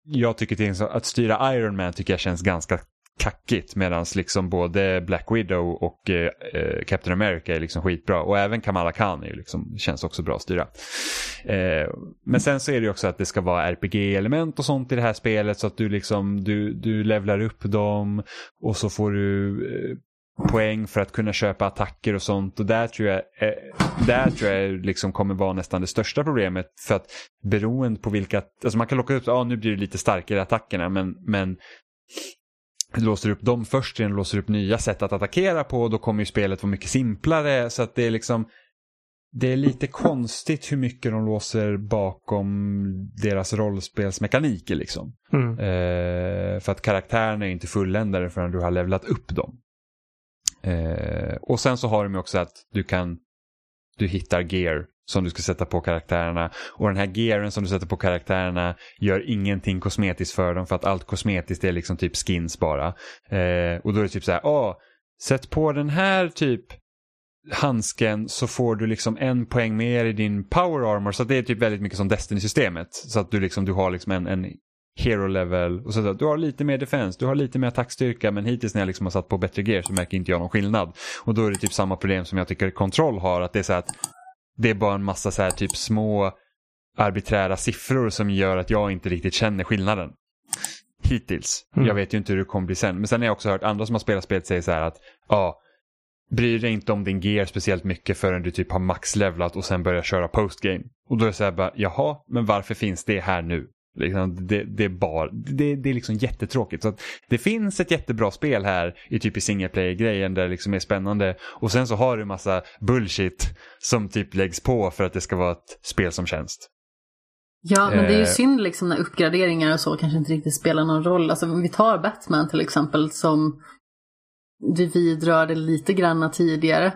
jag tycker till exempel att styra Iron Man tycker jag känns ganska kackigt medan liksom både Black Widow och eh, eh, Captain America är liksom skitbra och även Kamala Khan är liksom, känns också bra att styra. Eh, men sen så är det ju också att det ska vara RPG-element och sånt i det här spelet så att du liksom du, du levlar upp dem och så får du eh, poäng för att kunna köpa attacker och sånt. Och där tror jag, eh, där tror jag liksom kommer vara nästan det största problemet. För att beroende på vilka, alltså man kan locka upp, ja ah, nu blir det lite starkare attackerna men, men låser upp dem först, sen låser upp nya sätt att attackera på och då kommer ju spelet vara mycket simplare. Så att det är liksom, det är lite konstigt hur mycket de låser bakom deras rollspelsmekaniker liksom. Mm. Eh, för att karaktärerna är inte fulländade förrän du har levlat upp dem. Eh, och sen så har de också att du kan, du hittar gear som du ska sätta på karaktärerna. Och den här gearen som du sätter på karaktärerna gör ingenting kosmetiskt för dem för att allt kosmetiskt är liksom typ skins bara. Eh, och då är det typ så här, åh, sätt på den här typ handsken så får du liksom en poäng mer i din power armor. Så det är typ väldigt mycket som Destiny-systemet. Så att du liksom, du har liksom en, en hero level. Och så, du har lite mer defense, du har lite mer attackstyrka men hittills när jag liksom har satt på bättre gear så märker inte jag någon skillnad. Och då är det typ samma problem som jag tycker kontroll har. Att det är så att det är bara en massa så här typ små arbiträra siffror som gör att jag inte riktigt känner skillnaden. Hittills. Mm. Jag vet ju inte hur det kommer bli sen. Men sen har jag också hört andra som har spelat spelet säga så här att ja, bryr dig inte om din gear speciellt mycket förrän du typ har maxlevlat och sen börjar köra postgame. Och då är det så här bara, jaha, men varför finns det här nu? Liksom, det, det, är bara, det, det är liksom jättetråkigt. Så det finns ett jättebra spel här i typ i single player-grejen där det liksom är spännande. Och sen så har du massa bullshit som typ läggs på för att det ska vara ett spel som tjänst. Ja, men det är ju Eh. synd liksom när uppgraderingar och så kanske inte riktigt spelar någon roll. Alltså om vi tar Batman till exempel som vi vidrörde lite granna tidigare.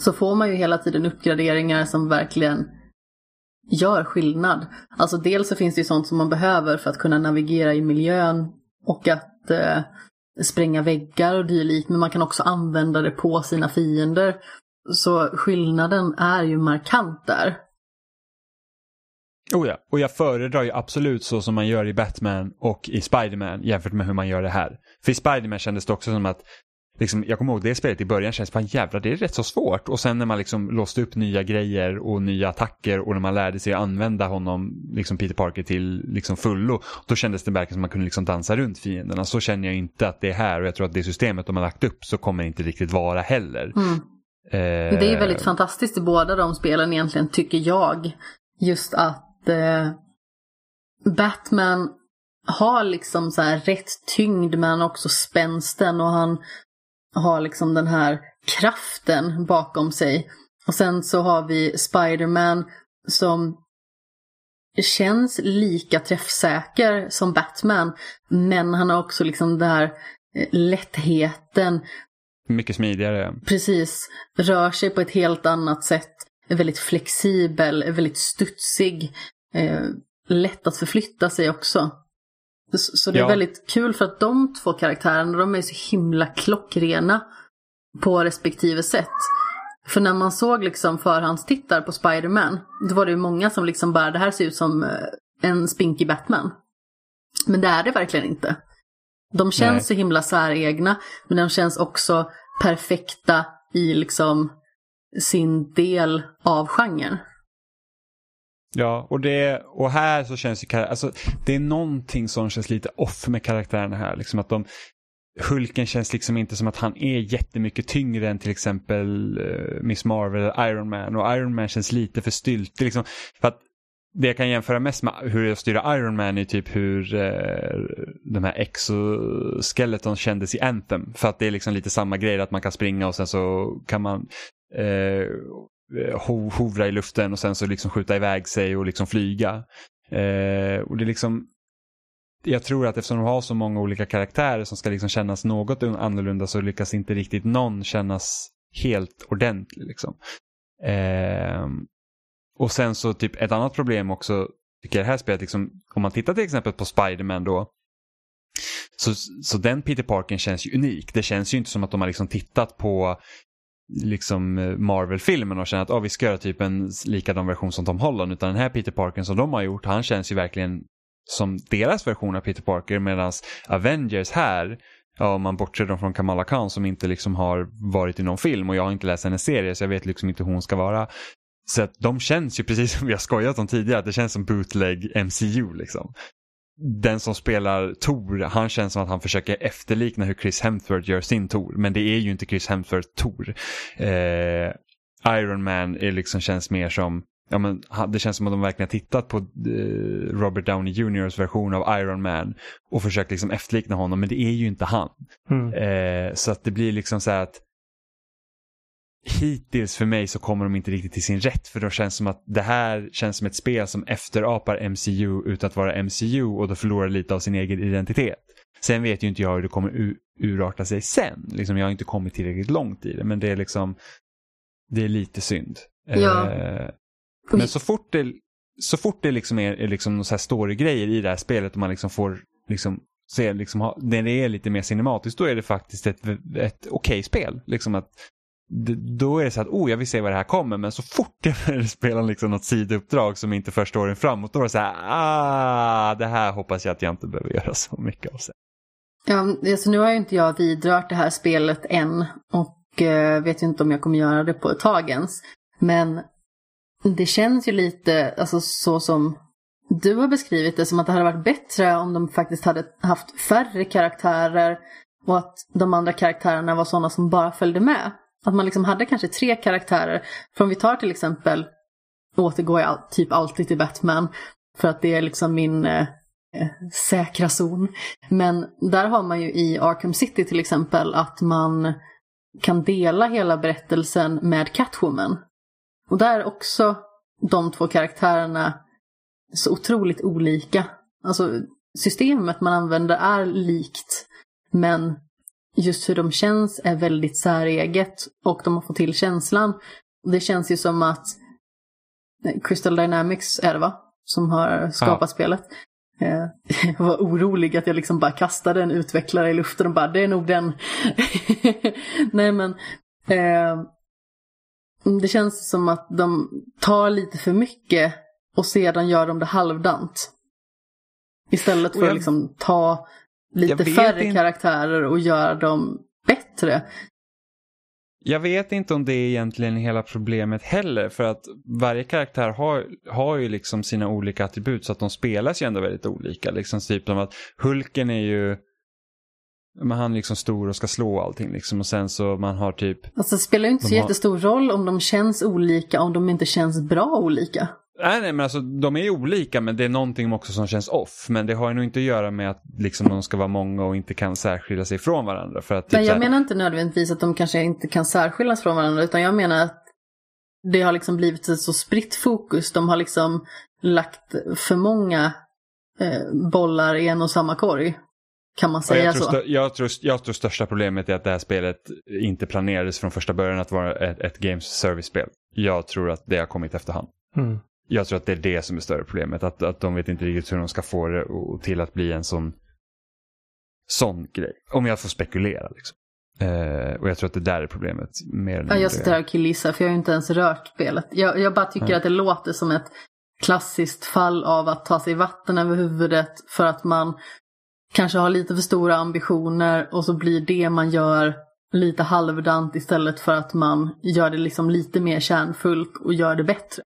Så får man ju hela tiden uppgraderingar som verkligen gör skillnad. Alltså dels så finns det ju sånt som man behöver för att kunna navigera i miljön och att eh, spränga väggar och dylikt. Men man kan också använda det på sina fiender. Så skillnaden är ju markant där. Oh ja, och jag föredrar ju absolut så som man gör i Batman och i Spiderman jämfört med hur man gör det här. För i Spiderman kändes det också som att Liksom, jag kommer ihåg det spelet i början kändes bara jävlar det är rätt så svårt och sen när man liksom låste upp nya grejer och nya attacker och när man lärde sig att använda honom, liksom Peter Parker till liksom fullo, då kändes det verkligen som man kunde liksom dansa runt fienderna. Så känner jag inte att det är här och jag tror att det systemet de har lagt upp så kommer det inte riktigt vara heller. Mm. Eh, Det är väldigt fantastiskt i båda de spelen egentligen, tycker jag. Just att eh, Batman har liksom så här rätt tyngd men också spänsten och han har liksom den här kraften bakom sig. Och sen så har vi Spiderman som känns lika träffsäker som Batman. Men han har också liksom den här eh, lättheten, Mycket smidigare. precis, rör sig på ett helt annat sätt. Är väldigt flexibel, är väldigt studsig. Eh, lätt att förflytta sig också. Så, det är Ja. väldigt kul för att de två karaktärerna, de är så himla klockrena på respektive sätt. För när man såg liksom förhandstittar på Spider-Man, då var det ju många som liksom bara, det här ser ut som eh, en spinkig Batman. Men det är det verkligen inte. De känns Nej. så himla säregna, men de känns också perfekta i liksom sin del av genren. Ja, och, det, och här så känns ju alltså, det är någonting som känns lite off med karaktärerna här. Liksom att de, Hulken känns liksom inte som att han är jättemycket tyngre än till exempel eh, Miss Marvel eller Iron Man. Och Iron Man känns lite för stylt. Liksom, för att det jag kan jämföra mest med hur jag styr Iron Man är typ hur eh, de här exoskeleton kändes i Anthem. För att det är liksom lite samma grej att man kan springa och sen så kan man eh, Eh, hovra i luften och sen så liksom skjuta iväg sig och liksom flyga. Eh, och det är liksom jag tror att eftersom de har så många olika karaktärer som ska liksom kännas något annorlunda så lyckas inte riktigt någon kännas helt ordentlig. Liksom. Eh, och sen så typ ett annat problem också, tycker jag det här spelet, liksom, om man tittar till exempel på Spiderman då, så, så den Peter Parken känns ju unik. Det känns ju inte som att de har liksom tittat på liksom eh, Marvel-filmen och känner att oh, vi ska göra typ en likadan version som Tom Holland. Utan den här Peter Parker som de har gjort, han känns ju verkligen som deras version av Peter Parker. Medan Avengers här, ja, om man bortser då från Kamala Khan som inte liksom har varit i någon film och jag har inte läst hennes serie så jag vet liksom inte hur hon ska vara. Så att de känns ju precis som vi har skojat om tidigare, att det känns som bootleg MCU liksom. Den som spelar Tor, han känns som att han försöker efterlikna hur Chris Hemsworth gör sin Tor, men det är ju inte Chris Hemsworth Tor. Eh, Iron Man är liksom, känns mer som, ja, men, det känns som att de verkligen har tittat på eh, Robert Downey Jr.s version av Iron Man och försökt liksom efterlikna honom, men det är ju inte han. Mm. Eh, så att det blir liksom så här att hittills för mig så kommer de inte riktigt till sin rätt för då känns som att det här känns som ett spel som efterapar MCU utan att vara MCU och då förlorar lite av sin egen identitet. Sen vet ju inte jag hur det kommer urarta sig sen. Liksom, jag har inte kommit tillräckligt långt i det men det är liksom det är lite synd. Ja. Eh, men så fort det, så fort det liksom är, är liksom så här story-grejer i det här spelet och man liksom får liksom se, liksom när det är lite mer cinematiskt, då är det faktiskt ett, ett okej spel. Liksom att, då är det så att, oh jag vill se vad det här kommer, men så fort jag spelar liksom något sidouppdrag som inte för storyn framåt, då är det så här, ah, det här hoppas jag att jag inte behöver göra så mycket av sen. Ja, alltså nu har ju inte jag vidrört det här spelet än och eh, vet ju inte om jag kommer göra det på ett tag ens. Men det känns ju lite alltså, så som du har beskrivit det, som att det hade varit bättre om de faktiskt hade haft färre karaktärer och att de andra karaktärerna var sådana som bara följde med. Att man liksom hade kanske tre karaktärer. För om vi tar till exempel, återgår jag typ alltid till Batman. För att det är liksom min eh, eh, säkra zon. Men där har man ju i Arkham City till exempel att man kan dela hela berättelsen med Catwoman. Och där är också de två karaktärerna så otroligt olika. Alltså systemet man använder är likt. Men just hur de känns är väldigt säreget och de har fått till känslan. Det känns ju som att Crystal Dynamics är det va? Som har skapat ja. spelet. Eh, jag var orolig att jag liksom bara kastade en utvecklare i luften och bara det är nog den. Nej men eh, det känns som att de tar lite för mycket och sedan gör de det halvdant. Istället för att liksom ta lite färre inte... karaktärer och göra dem bättre. Jag vet inte om det är egentligen hela problemet heller för att varje karaktär har, har ju liksom sina olika attribut så att de spelas ju ändå väldigt olika. Liksom typ som att Hulken är ju men han är liksom stor och ska slå allting liksom och sen så man har typ... Alltså det spelar ju inte så har... jättestor roll om de känns olika om de inte känns bra olika. Nej, nej, men alltså de är ju olika men det är någonting också som känns off. Men det har ju nog inte att göra med att liksom, de ska vara många och inte kan särskilja sig från varandra. För att, typ, nej, jag menar inte nödvändigtvis att de kanske inte kan särskiljas från varandra utan jag menar att det har liksom blivit ett så spritt fokus. De har liksom lagt för många eh, bollar i en och samma korg. Kan man säga jag tror, så? Jag tror, jag tror största problemet är att det här spelet inte planerades från första början att vara ett, ett Games Service-spel. Jag tror att det har kommit efterhand. Mm. Jag tror att det är det som är större problemet. Att, att de vet inte riktigt hur de ska få det till att bli en sån, sån grej. Om jag får spekulera. Liksom. Eh, och jag tror att det där är problemet. Mer ja, jag sitter här och killgissar för jag har inte ens rört spelet. Jag, jag bara tycker mm. att det låter som ett klassiskt fall av att ta sig vatten över huvudet för att man kanske har lite för stora ambitioner och så blir det man gör lite halvdant istället för att man gör det liksom lite mer kärnfullt och gör det bättre.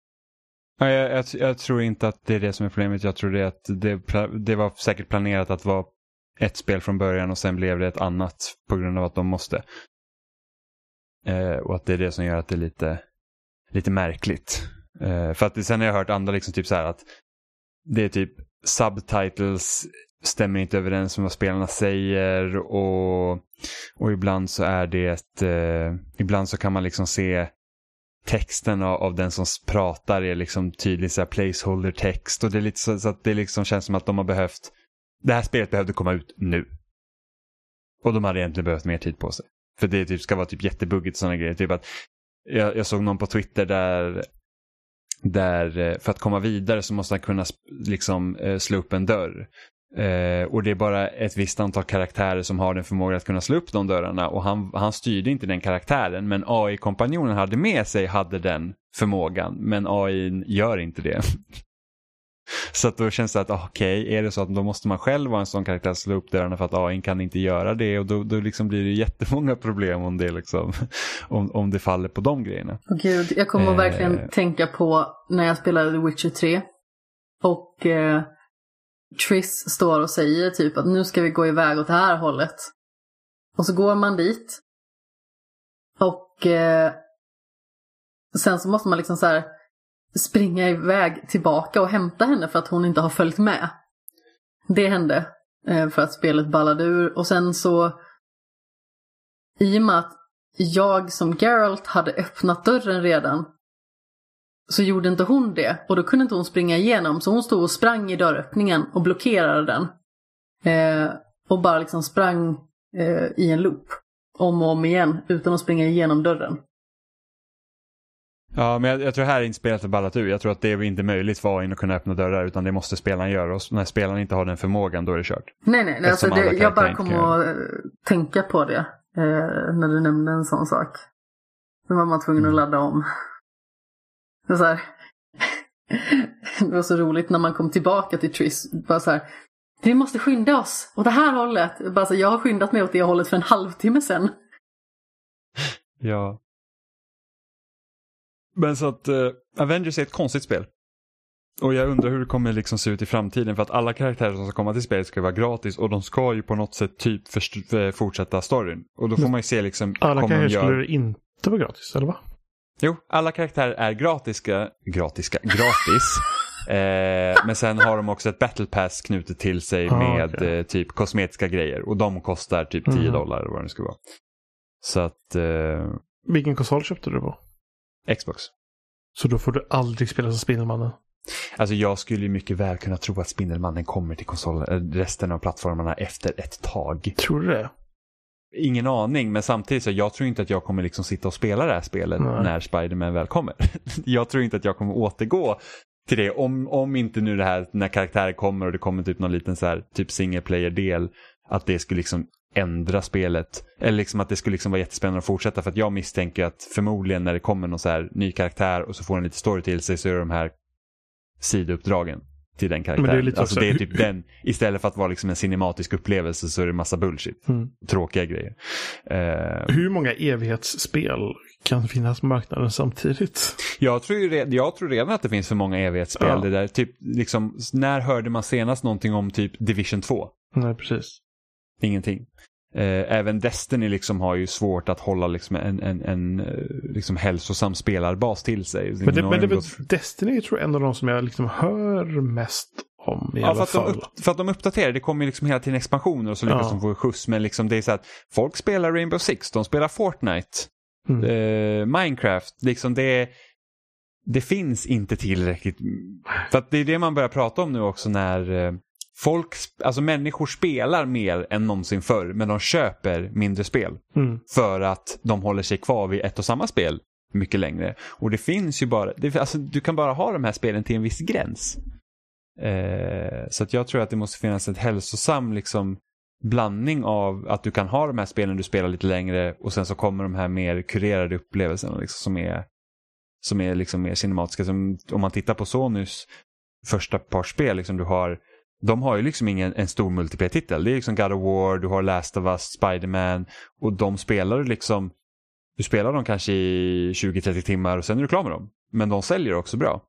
Jag, jag, jag, tror inte att det är det som är problemet. Jag tror det att det, det var säkert planerat att vara ett spel från början och sen blev det ett annat på grund av att de måste. Eh, och att det är det som gör att det är lite, lite märkligt. Eh, för att sen har jag hört andra liksom typ så här att det är typ subtitles stämmer inte överens med vad spelarna säger och, och ibland så är det, eh, ibland så kan man liksom se texten av, av, den som pratar är liksom tydlig så här placeholder text och det är lite så, så, att det liksom känns som att de har behövt, det här spelet behövde komma ut nu. Och de hade egentligen behövt mer tid på sig. För det typ, ska vara typ jättebuggigt och sådana grejer. Typ att jag, jag såg någon på Twitter där där eh, för att komma vidare så måste han kunna liksom eh, slå upp en dörr. Eh, och det är bara ett visst antal karaktärer som har den förmågan att kunna slå upp de dörrarna. Och han, han styrde inte den karaktären men AI-kompanjonen hade med sig hade den förmågan. Men AI gör inte det. så att då känns det att ah, okej, okay, är det så att då måste man själv vara en sån karaktär att slå upp dörrarna för att AI kan inte göra det? Och då, då liksom blir det jättemånga problem om det, liksom, om, om det faller på de grejerna. Gud, jag kommer eh, verkligen tänka på när jag spelade The Witcher 3 och eh Triss står och säger typ att nu ska vi gå iväg åt det här hållet. Och så går man dit. Och eh, sen så måste man liksom så här springa iväg tillbaka och hämta henne för att hon inte har följt med. Det hände eh, för att spelet ballade ur. Och sen så i och med att jag som Geralt hade öppnat dörren redan så gjorde inte hon det och då kunde inte hon springa igenom så hon stod och sprang i dörröppningen och blockerade den. Eh, och bara liksom sprang eh, i en loop om och om igen utan att springa igenom dörren. Ja, men jag, jag tror här är inte spelet har ballat ur. Jag tror att det är inte möjligt för AI att kunna öppna dörrar utan det måste spelaren göra och när spelaren inte har den förmågan då är det kört. Nej, nej, nej alltså det, jag bara kom att eh, tänka på det eh, när du nämnde en sån sak. Då var man tvungen att mm. ladda om. Så här, det var så roligt när man kom tillbaka till Triss. Bara så här, vi måste skynda oss åt det här hållet. Bara så, jag har skyndat mig åt det hållet för en halvtimme sedan. Ja. Men så att uh, Avengers är ett konstigt spel. Och jag undrar hur det kommer liksom se ut i framtiden för att alla karaktärer som ska komma till spelet ska vara gratis och de ska ju på något sätt typ för, fortsätta storyn. Och då får man ju se liksom... Alla karaktärer gör... skulle inte vara gratis, eller va? Jo, alla karaktärer är gratiska, gratiska, gratis. Eh, men sen har de också ett battle pass knutet till sig Ah, med okej. eh, typ kosmetiska grejer och de kostar typ 10 Mhm. dollar eller vad det ska vara. Så att eh, Vilken konsol köpte du på? Xbox. Så då får du aldrig spela som Spindelmannen. Alltså jag skulle ju mycket väl kunna tro att Spindelmannen kommer till konsol, eh, resten av plattformarna efter ett tag. Tror du det? Ingen aning, men samtidigt så jag tror inte att jag kommer liksom sitta och spela det här spelet Nej. när Spider-Man väl kommer. jag tror inte att jag kommer återgå till det om, om inte nu det här när karaktärer kommer och det kommer typ någon liten så här typ single player-del att det skulle liksom ändra spelet. Eller liksom att det skulle liksom vara jättespännande att fortsätta för att jag misstänker att förmodligen när det kommer någon så här ny karaktär och så får den lite story till sig så är det de här sidouppdragen till den karaktären. det är lite alltså det är typ den, istället för att vara liksom en cinematisk upplevelse så är det massa bullshit. Mm. Tråkiga grejer. Eh, Hur många evighetsspel kan finnas på marknaden samtidigt? Jag tror, jag tror redan att det finns för många evighetsspel. Ja. Det där, typ, liksom, när hörde man senast någonting om typ Division 2? Nej, precis. Ingenting. Eh, även Destiny liksom har ju svårt att hålla liksom en, en, en eh, liksom hälsosam spelarbas till sig. Men, det, men det, de är gått- Destiny tror jag är en av de som jag liksom hör mest om i Ja, alla för att, fall. upp, för att de uppdaterar. Det kommer ju liksom hela tiden expansioner och så lyckas Ja. de få skjuts. Men liksom det är så att folk spelar Rainbow Six, de spelar Fortnite. Mm. eh, Minecraft, liksom det, det finns inte tillräckligt. För att det är det man börjar prata om nu också när eh, folk, alltså människor spelar mer än någonsin förr men de köper mindre spel. Mm. För att de håller sig kvar vid ett och samma spel mycket längre. Och det finns ju bara, det, alltså, du kan bara ha de här spelen till en viss gräns. Eh, så att jag tror att det måste finnas ett hälsosam liksom, blandning av att du kan ha de här spelen du spelar lite längre och sen så kommer de här mer kurerade upplevelserna liksom, som är, som är liksom mer cinematiska. Som, om man tittar på Sonys första par spel, liksom, du har, de har ju liksom ingen en stor multiplayer-titel. Det är liksom God of War, du har Last of Us, Spider-Man och de spelar liksom, du spelar dem kanske i 20-30 timmar och sen är du klar med dem. Men de säljer också bra.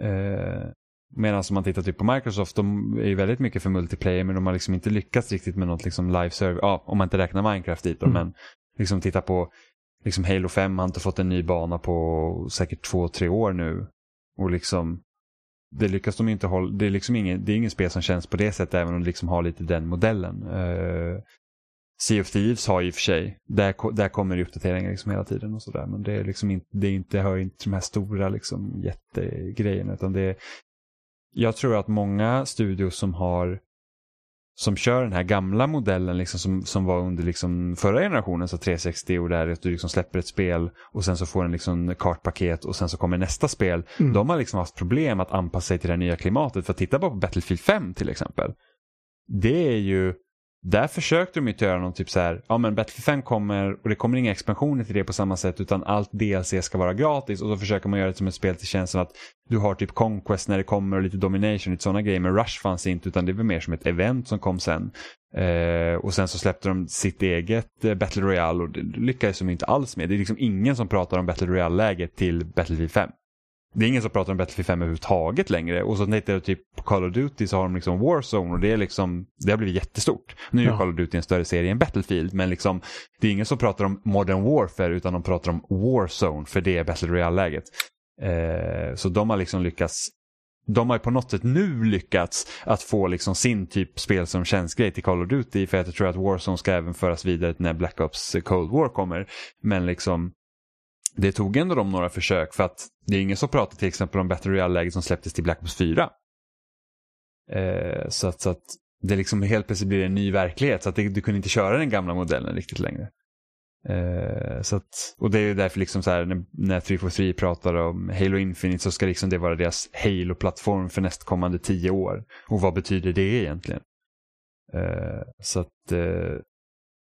Eh, Medan om man tittar typ på Microsoft, de är ju väldigt mycket för multiplayer men de har liksom inte lyckats riktigt med något liksom live server, ja om man inte räknar Minecraft dit då, Mm. men liksom titta på liksom Halo 5 har inte fått en ny bana på säkert två, tre år nu. Och liksom det lyckas de inte hålla, det är liksom ingen, det är ingen spel som känns på det sättet även om det liksom har lite den modellen. Uh, sea of Thieves har i och för sig, där, där kommer det uppdateringar liksom hela tiden och sådär men det är liksom inte, det är inte, hör inte till de här stora liksom jättegrejerna utan det är, jag tror att många studios som har som kör den här gamla modellen liksom som, som var under liksom förra generationen, så 360 och där att du liksom släpper ett spel och sen så får en liksom kartpaket och sen så kommer nästa spel. Mm. De har liksom haft problem att anpassa sig till det nya klimatet. För att titta bara på Battlefield 5 till exempel. Det är ju, där försökte de ju inte göra någon typ så här, ja men Battlefield 5 kommer och det kommer inga expansioner till det på samma sätt utan allt DLC ska vara gratis och så försöker man göra det som ett spel till känslan att du har typ Conquest när det kommer och lite Domination, lite sådana grejer. Men Rush fanns inte utan det var mer som ett event som kom sen. Eh, och sen så släppte de sitt eget eh, Battle Royale och det lyckades de inte alls med. Det är liksom ingen som pratar om Battle Royale-läget till Battlefield 5. Det är ingen som pratar om Battlefield 5 överhuvudtaget längre. Och så tittar jag typ på Call of Duty så har de liksom Warzone och det är liksom, det har blivit jättestort. Nu är Ja. Call of Duty en större serie än Battlefield men liksom det är ingen som pratar om Modern Warfare utan de pratar om Warzone för det är Battle Royale-läget. Eh, så de har liksom lyckats de har på något sätt nu lyckats att få liksom sin typ spel som tjänstgrej till Call of Duty för att jag tror att Warzone ska även föras vidare när Black Ops Cold War kommer. Men liksom det tog ändå dem några försök för att det är ingen som pratar till exempel om Battle Royale-läget som släpptes till Black Ops 4. Eh, så, att, så att det liksom helt plötsligt blir en ny verklighet så att det, du kunde inte köra den gamla modellen riktigt längre. Eh, så att, och det är ju därför liksom så här, när, när 343 pratar om Halo Infinite så ska liksom det vara deras Halo-plattform för nästkommande tio år. Och vad betyder det egentligen? Eh, så att, eh,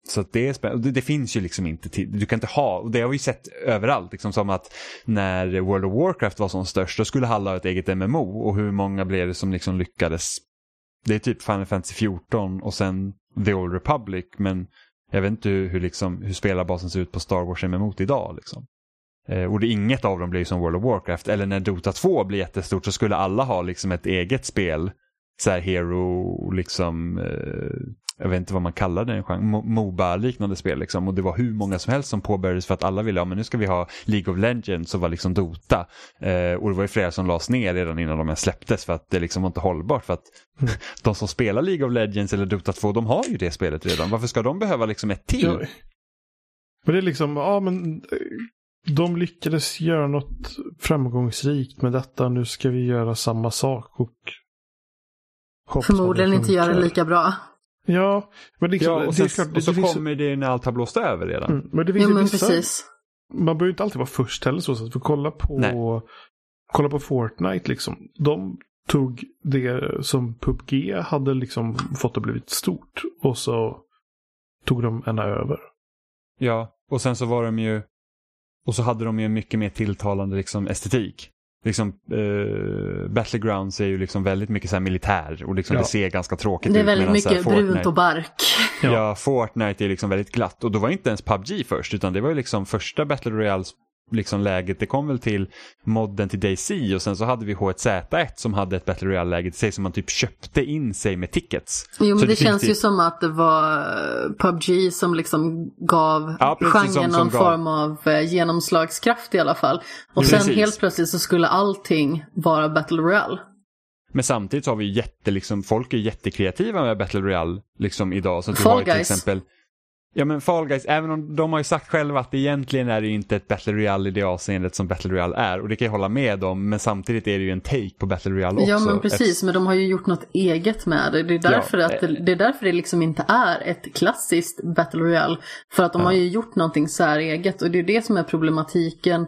så att det är spännande. Det, det finns ju liksom inte till, du kan inte ha, och det har vi sett överallt, liksom som att när World of Warcraft var som störst då skulle alla ha ett eget MMO och hur många blev det som liksom lyckades? Det är typ Final Fantasy 14 och sen The Old Republic men jag vet inte hur, hur, liksom, hur spelarbasen ser ut på Star Wars MMO idag. Liksom. Eh, och det, inget av dem blir som World of Warcraft. Eller när Dota 2 blir jättestort så skulle alla ha liksom ett eget spel. Så här Hero, liksom, eh, jag vet inte vad man kallar den, Moba-liknande spel. Liksom. Och det var hur många som helst som påbörjades för att alla ville, ja men nu ska vi ha League of Legends som var liksom Dota. Eh, och det var ju flera som lades ner redan innan de ens släpptes för att det liksom var inte hållbart. För att de som spelar League of Legends eller Dota 2, de har ju det spelet redan. Varför ska de behöva liksom ett till? Ja. Men det är liksom, ja men eh, de lyckades göra något framgångsrikt med detta. Nu ska vi göra samma sak och Förmodligen inte göra det lika bra. Ja, men liksom, ja, och, sen, klart, och så det kommer det när allt har blåst över redan. Mm, men det finns jo, men vissa, precis. Man behöver inte alltid vara först heller så. så att vi kolla på, kolla på Fortnite liksom. De tog det som PubG hade liksom fått att blivit stort och så tog de ena över. Ja, och sen så var de ju och så hade de ju en mycket mer tilltalande liksom, estetik liksom, eh, Battlegrounds är ju liksom väldigt mycket så militär och liksom ja. det ser ganska tråkigt ut. Det är väldigt ut, mycket brunt och bark. Ja. ja, Fortnite är liksom väldigt glatt och då var inte ens PubG först utan det var ju liksom första Battle Royale liksom läget. Det kom väl till modden till DayZ och sen så hade vi H1Z1 som hade ett Battle Royale-läge till sig som man typ köpte in sig med tickets. Jo men så det, det känns ju som att det var eh, PubG som liksom gav ja, genren någon gav... form av eh, genomslagskraft i alla fall. Och precis. sen helt plötsligt så skulle allting vara Battle Royale. Men samtidigt så har vi jätte, liksom, folk är jättekreativa med Battle Royale liksom idag. Så Fall Guys. exempel, Ja men Fall Guys, även om de har ju sagt själva att egentligen är det ju inte ett Battle Royale i det avseendet som Battle Royale är. Och det kan jag hålla med om, men samtidigt är det ju en take på Battle Royale också. Ja men precis, ett... men de har ju gjort något eget med det. Det är därför, ja, att det, det, är därför det liksom inte är ett klassiskt Battle Royale. För att de ja. har ju gjort någonting säreget och det är det som är problematiken.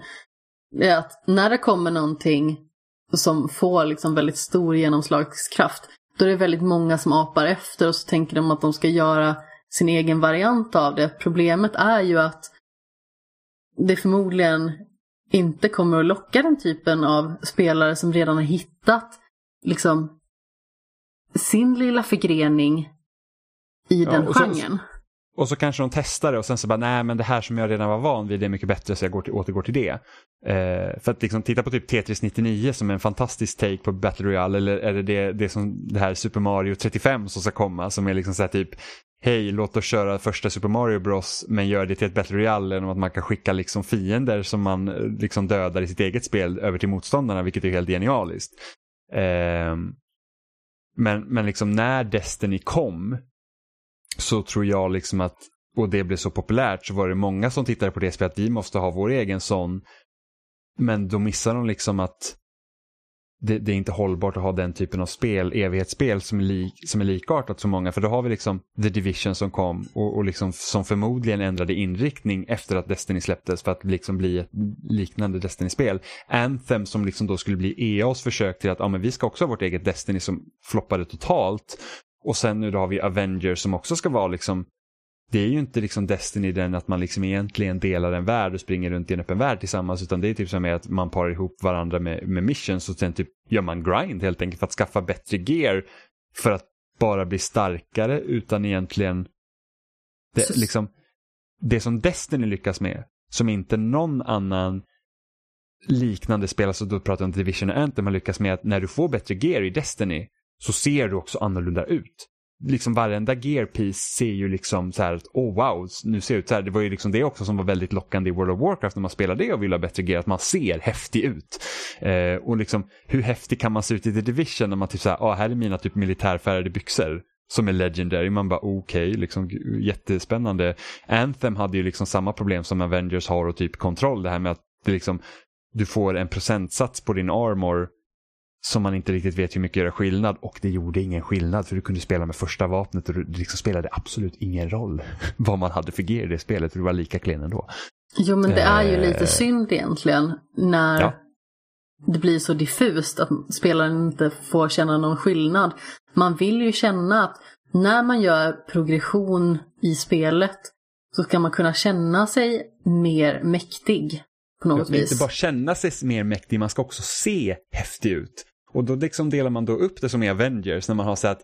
Är att när det kommer någonting som får liksom väldigt stor genomslagskraft, då är det väldigt många som apar efter och så tänker de att de ska göra sin egen variant av det. Problemet är ju att det förmodligen inte kommer att locka den typen av spelare som redan har hittat liksom sin lilla förgrening i ja, den genren. Så, och så kanske de testar det och sen så bara, nej men det här som jag redan var van vid är mycket bättre så jag går till, återgår till det. Eh, för att liksom titta på typ Tetris 99 som är en fantastisk take på Battle Royale eller är det det, det som det här Super Mario 35 som ska komma som är liksom så här typ hej låt oss köra första Super Mario Bros men gör det till ett Battle Royale genom att man kan skicka liksom fiender som man eh, liksom dödar i sitt eget spel över till motståndarna vilket är helt genialiskt. Eh, men, men liksom när Destiny kom så tror jag liksom att, och det blev så populärt, så var det många som tittade på det spelet att vi måste ha vår egen sån. Men då missar de liksom att det, det, är inte hållbart att ha den typen av spel, evighetsspel som är, lik, som är likartat så många. För då har vi liksom The Division som kom och, och liksom, som förmodligen ändrade inriktning efter att Destiny släpptes för att liksom bli ett liknande Destiny-spel. Anthem som liksom då skulle bli EAs försök till att ja, men vi ska också ha vårt eget Destiny som floppade totalt. Och sen nu då har vi Avengers som också ska vara liksom det är ju inte liksom Destiny den att man liksom egentligen delar en värld och springer runt i en öppen värld tillsammans utan det är typ som att man parar ihop varandra med, med missions och sen typ gör man grind helt enkelt för att skaffa bättre gear för att bara bli starkare utan egentligen det, liksom, det som Destiny lyckas med som inte någon annan liknande spel, alltså då pratar jag om Division och Anthem, har lyckats med att när du får bättre gear i Destiny så ser du också annorlunda ut. Liksom varenda gearpiece ser ju liksom så här att oh wow, nu ser jag ut så här. Det var ju liksom det också som var väldigt lockande i World of Warcraft när man spelade det och ville ha bättre gear, att man ser häftig ut. Eh, och liksom hur häftig kan man se ut i The Division när man typ så här, ah, här är mina typ militärfärgade byxor som är legendary. Man bara okej, okay, liksom jättespännande. Anthem hade ju liksom samma problem som Avengers har och typ kontroll, det här med att det liksom du får en procentsats på din armor som man inte riktigt vet hur mycket gör skillnad och det gjorde ingen skillnad för du kunde spela med första vapnet och det liksom spelade absolut ingen roll vad man hade för gear i det spelet för du var lika klen ändå. Jo men det är ju lite eh. synd egentligen när ja. det blir så diffust att spelaren inte får känna någon skillnad. Man vill ju känna att när man gör progression i spelet så ska man kunna känna sig mer mäktig på något vis. Inte bara känna sig mer mäktig, man ska också se häftig ut. Och då liksom delar man då upp det som i Avengers när man har så att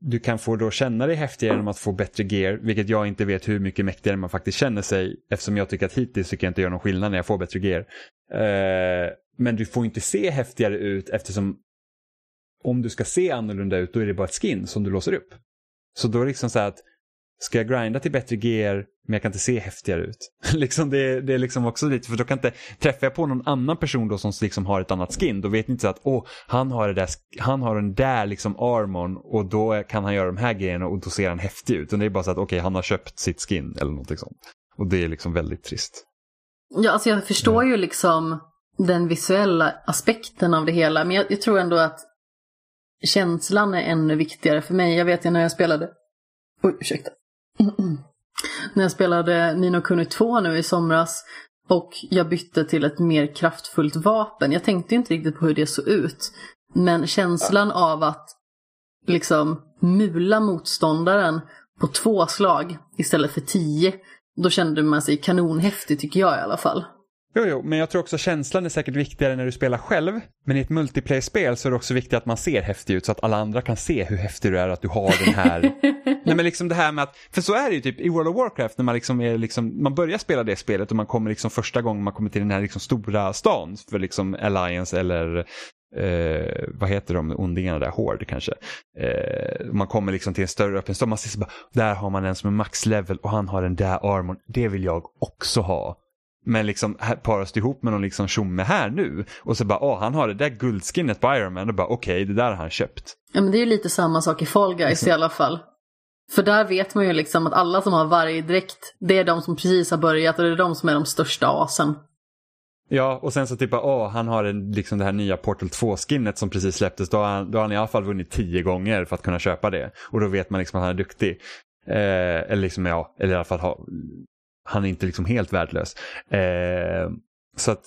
du kan få då känna dig häftigare genom att få bättre gear, vilket jag inte vet hur mycket mäktigare man faktiskt känner sig eftersom jag tycker att hittills tycker jag inte gör någon skillnad när jag får bättre gear. Eh, men du får inte se häftigare ut eftersom om du ska se annorlunda ut då är det bara ett skin som du låser upp. Så då är det liksom så här att ska jag grinda till bättre GR men jag kan inte se häftigare ut. liksom det, det är liksom också lite, för då kan inte, träffar jag på någon annan person då som liksom har ett annat skin, då vet ni inte så att åh, han har, det där, han har den där liksom armorn och då kan han göra de här grejerna och då ser han häftig ut. Utan det är bara så att okej, okay, han har köpt sitt skin eller någonting sånt. Och det är liksom väldigt trist. Ja, alltså jag förstår ju liksom den visuella aspekten av det hela, men jag, jag tror ändå att känslan är ännu viktigare för mig. Jag vet ju när jag spelade, oj ursäkta, när jag spelade Nino Kuni 2 nu i somras och jag bytte till ett mer kraftfullt vapen. Jag tänkte inte riktigt på hur det såg ut. Men känslan av att liksom mula motståndaren på två slag istället för tio. Då kände man sig kanonhäftig tycker jag i alla fall. Jo, jo, men jag tror också känslan är säkert viktigare när du spelar själv. Men i ett multiplayer-spel så är det också viktigt att man ser häftig ut så att alla andra kan se hur häftig du är, att du har den här... Nej men liksom det här med att, för så är det ju typ i World of Warcraft när man liksom är liksom, man börjar spela det spelet och man kommer liksom första gången man kommer till den här liksom stora stan för liksom Alliance eller eh, vad heter de ondingarna där, Horde kanske. Eh, man kommer liksom till en större öppen stad, man ser så bara, där har man en som är max level och han har den där armorn, det vill jag också ha. Men liksom paras det ihop med någon liksom tjomme här nu och så bara, åh han har det där guldskinnet på Iron Man och bara okej, okay, det där har han köpt. Ja men det är ju lite samma sak i Fall Guys liksom. i alla fall. För där vet man ju liksom att alla som har vargdräkt, det är de som precis har börjat och det är de som är de största asen. Ja, och sen så typ, åh, han har en, liksom det här nya Portal 2-skinnet som precis släpptes. Då har, han, då har han i alla fall vunnit tio gånger för att kunna köpa det. Och då vet man liksom att han är duktig. Eh, eller liksom, ja, eller i alla fall ha, han är inte liksom helt värdelös. Eh, så att,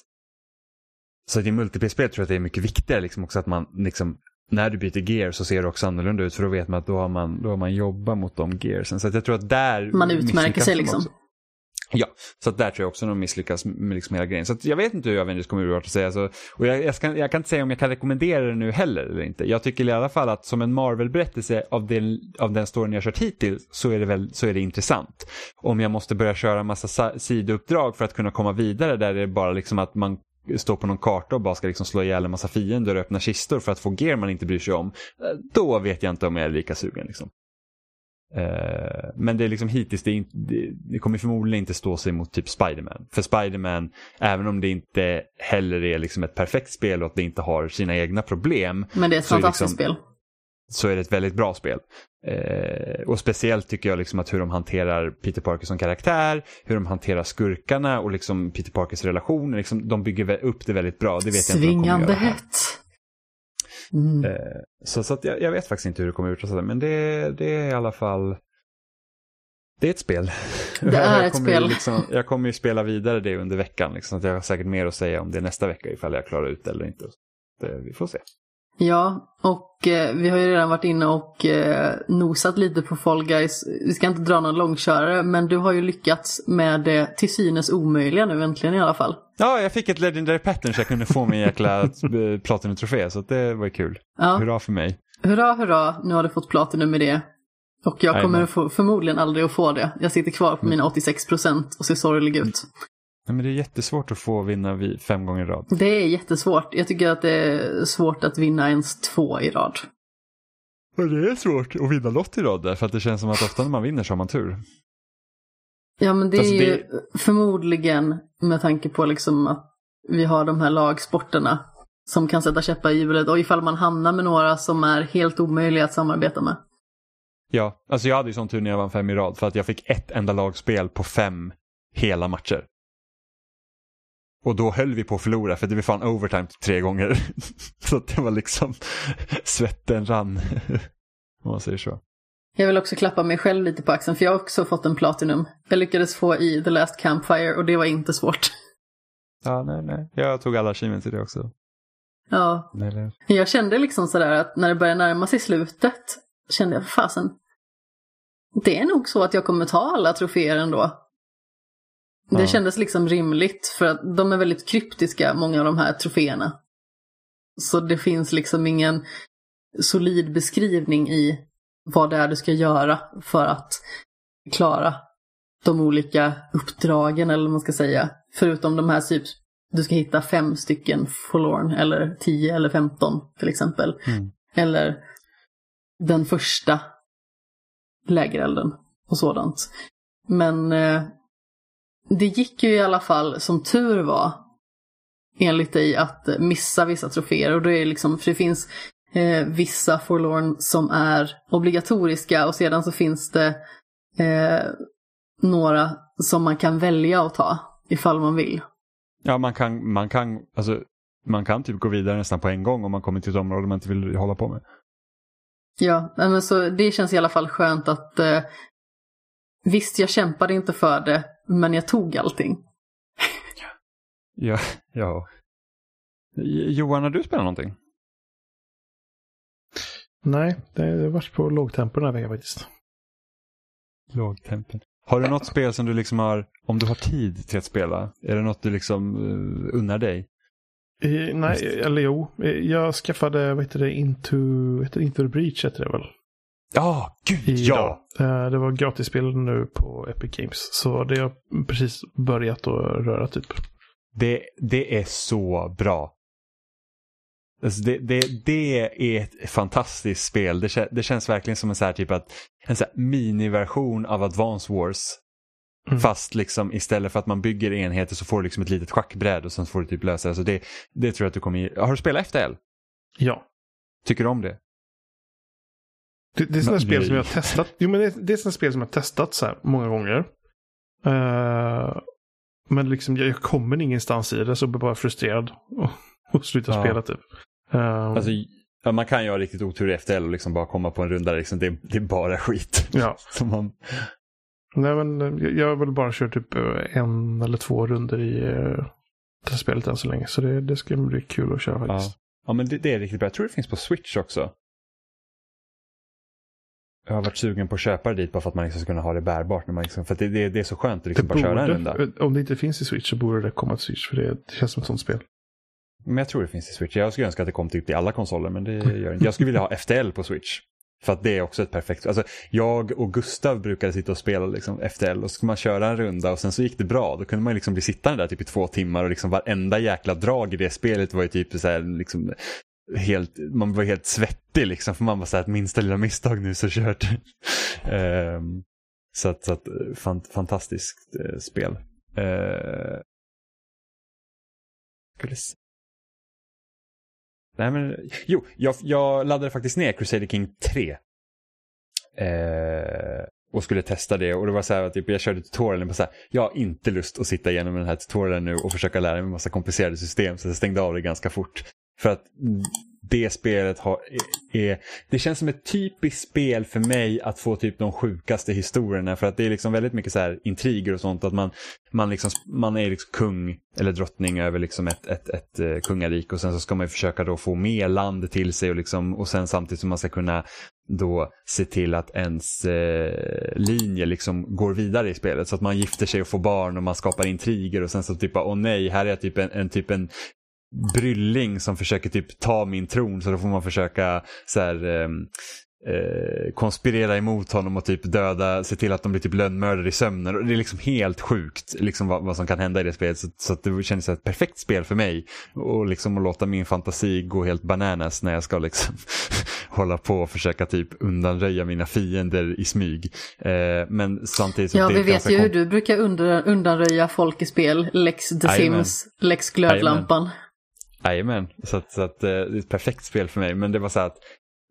så att i multiplayer-spel tror jag att det är mycket viktigare liksom också att man liksom när du byter gear så ser det också annorlunda ut för då vet man att då har man, då har man jobbat mot de gearsen. Så att jag tror att där Man utmärker sig liksom. Också. Ja, så där tror jag också de misslyckas med liksom hela grejen. Så jag vet inte hur Avengers kommer att säga. Så, och jag, jag, ska, jag, kan inte säga om jag kan rekommendera det nu heller eller inte. Jag tycker i alla fall att som en Marvel-berättelse av den, av den storyn jag kört hittills så är, det väl, så är det intressant. Om jag måste börja köra massa sidouppdrag för att kunna komma vidare där det är bara liksom att man står på någon karta och bara ska liksom slå ihjäl en massa fiender och öppna kistor för att få gear man inte bryr sig om. Då vet jag inte om jag är lika sugen. Liksom. Uh, men det är liksom hittills, det, inte, det, kommer förmodligen inte stå sig mot typ Spiderman. För Spiderman, även om det inte heller är liksom ett perfekt spel och att det inte har sina egna problem. Men det är ett fantastiskt liksom, spel. Så är det ett väldigt bra spel. Uh, och speciellt tycker jag liksom att hur de hanterar Peter Parker som karaktär, hur de hanterar skurkarna och liksom Peter Parkers relation. Liksom, de bygger upp det väldigt bra. Det vet Svingande jag inte de hett. Mm. Eh, så, så jag, jag, vet faktiskt inte hur det kommer ut, men det, det är i alla fall det är ett spel. Det är ett spel. Liksom, jag kommer ju spela vidare det under veckan. Liksom, så jag har säkert mer att säga om det nästa vecka ifall jag klarar ut det eller inte. Det, vi får se. Ja, och eh, vi har ju redan varit inne och eh, nosat lite på Fall Guys. Vi ska inte dra någon långkörare, men du har ju lyckats med det till synes omöjliga nu äntligen i alla fall. Ja, jag fick ett legendary pattern så jag kunde få min jäkla eh, platinum-trofé, så det var kul. Ja. Hurra för mig. Hurra, hurra, nu har du fått platinum med det. Och jag kommer få, förmodligen aldrig att få det. Jag sitter kvar på mina 86 procent och ser sorglig ut. Nej, men det är jättesvårt att få vinna fem gånger i rad. Det är jättesvårt. Jag tycker att det är svårt att vinna ens två i rad. Men det är svårt att vinna något i rad där, för att det känns som att ofta när man vinner så har man tur. Ja, men det är alltså, ju det... förmodligen med tanke på liksom att vi har de här lagsporterna som kan sätta käppar i hjulet och ifall man hamnar med några som är helt omöjliga att samarbeta med. Ja, alltså jag hade ju sån tur när jag vann fem i rad för att jag fick ett enda lagspel på fem hela matcher. Och då höll vi på att förlora för det var fan overtime tre gånger. så det var liksom svetten rann. Om man säger så. Jag vill också klappa mig själv lite på axeln för jag har också fått en Platinum. Jag lyckades få i The Last Campfire och det var inte svårt. Ja, nej, nej. Jag tog alla achievements i det också. Ja. Nej, Jag kände liksom sådär att när det började närma sig slutet kände jag, fasen. Det är nog så att jag kommer ta alla troféer ändå. Det ja. kändes liksom rimligt för att de är väldigt kryptiska, många av de här troféerna. Så det finns liksom ingen solid beskrivning i vad det är du ska göra för att klara de olika uppdragen eller vad man ska säga. Förutom de här typ, du ska hitta fem stycken forlorn eller tio eller femton till exempel. Mm. Eller den första lägerelden och sådant. Men eh, det gick ju i alla fall, som tur var, enligt dig att missa vissa troféer. Och då är det liksom, för det finns eh, vissa forlorn som är obligatoriska och sedan så finns det eh, några som man kan välja att ta ifall man vill. Ja, man kan, man kan, alltså, man kan typ gå vidare nästan på en gång om man kommer till ett område man inte vill hålla på med. Ja, men så det känns i alla fall skönt att eh, visst, jag kämpade inte för det, men jag tog allting. Ja, ja. Johan, har du spelat någonting? Nej, det har varit på lågtempo den här veckan faktiskt. Lågtempen. Har du något spel som du liksom har, om du har tid till att spela, är det något du liksom uh, unnar dig? Eh, nej, eller jo. Eh, jag skaffade, vad heter det, Into, heter det Into the Breach heter det väl? Ja, gud ja! Eh, det var gratisspel nu på Epic Games. Så det har precis börjat att röra typ. Det, det är så bra. Alltså det, det, det är ett fantastiskt spel. Det, det känns verkligen som en så här typ att en så miniversion av Advance Wars. Mm. Fast liksom istället för att man bygger enheter så får du liksom ett litet schackbräd och sen får du typ lösa det. Det, det tror jag att du kommer Har du spelat FTL? Ja. Tycker du om det? Det, det är sådana spel som jag har testat. Jo, men det, det är sådana spel som jag har testat så här många gånger. Uh, men liksom jag, jag kommer ingenstans i det så blir bara frustrerad och, och slutar ja. spela typ. Um, alltså, ja, man kan ju ha riktigt otur i FTL och liksom bara komma på en runda där liksom, det, det är bara skit. Ja. Som man... Nej, men jag har väl bara kört typ eh, en eller två runder i uh, det spelet än så länge. Så det, det ska bli kul att köra faktiskt. Ja, ja men det, det, är riktigt bra. Jag tror det finns på Switch också. Jag har varit sugen på att köpa det dit bara för att man liksom ska kunna ha det bärbart. När man liksom, för det, det, det, är så skönt att liksom bara köra en runda. Om det inte finns i Switch så borde det komma till Switch. För det, det känns som ett sånt spel. Men jag tror det finns i Switch. Jag skulle önska att det kom typ i alla konsoler, men det gör det inte. Jag skulle vilja ha FTL på Switch. För att det är också ett perfekt... Alltså, jag och Gustav brukade sitta och spela liksom FTL och så skulle man köra en runda och sen så gick det bra. Då kunde man liksom bli sittande där typ i två timmar och liksom varenda jäkla drag i det spelet var ju typ så här, liksom, helt, man var helt svettig liksom för man var så här att minsta lilla misstag nu så kört. um, så att, så att fant fantastiskt uh, spel. Uh, Nej, men, jo, jag, jag laddade faktiskt ner Crusader King 3. Eh, och skulle testa det och det var så här typ, jag körde tutorialen på så här, jag har inte lust att sitta igenom den här tutorialen nu och försöka lära mig en massa komplicerade system så jag stängde av det ganska fort. För att det spelet har, är, det känns som ett typiskt spel för mig att få typ de sjukaste historierna. För att det är liksom väldigt mycket så här intriger och sånt att man, man, liksom, man är liksom kung eller drottning över liksom ett, ett, ett, eh, kungarik. Kungarike och sen så ska man försöka då få mer land till sig och, liksom, och sen samtidigt som man ska kunna då se till att ens eh, linje liksom går vidare i spelet. Så att man gifter sig och får barn och man skapar intriger och sen så typ åh nej, här är typ en, en typ en brylling som försöker typ ta min tron så då får man försöka så här, eh, eh, konspirera emot honom och typ döda, se till att de blir typ lönnmördare i sömnen. Och det är liksom helt sjukt liksom vad, vad som kan hända i det spelet. Så, så det känns som ett perfekt spel för mig. Och liksom att låta min fantasi gå helt bananas när jag ska liksom hålla på och försöka typ undanröja mina fiender i smyg. Eh, men samtidigt så Ja, vi vet ju hur du brukar undanröja folk i spel. Lex The Sims, Lex Glödlampan. Amen. Jajamän, så, att, så att, eh, det är ett perfekt spel för mig. Men det var så att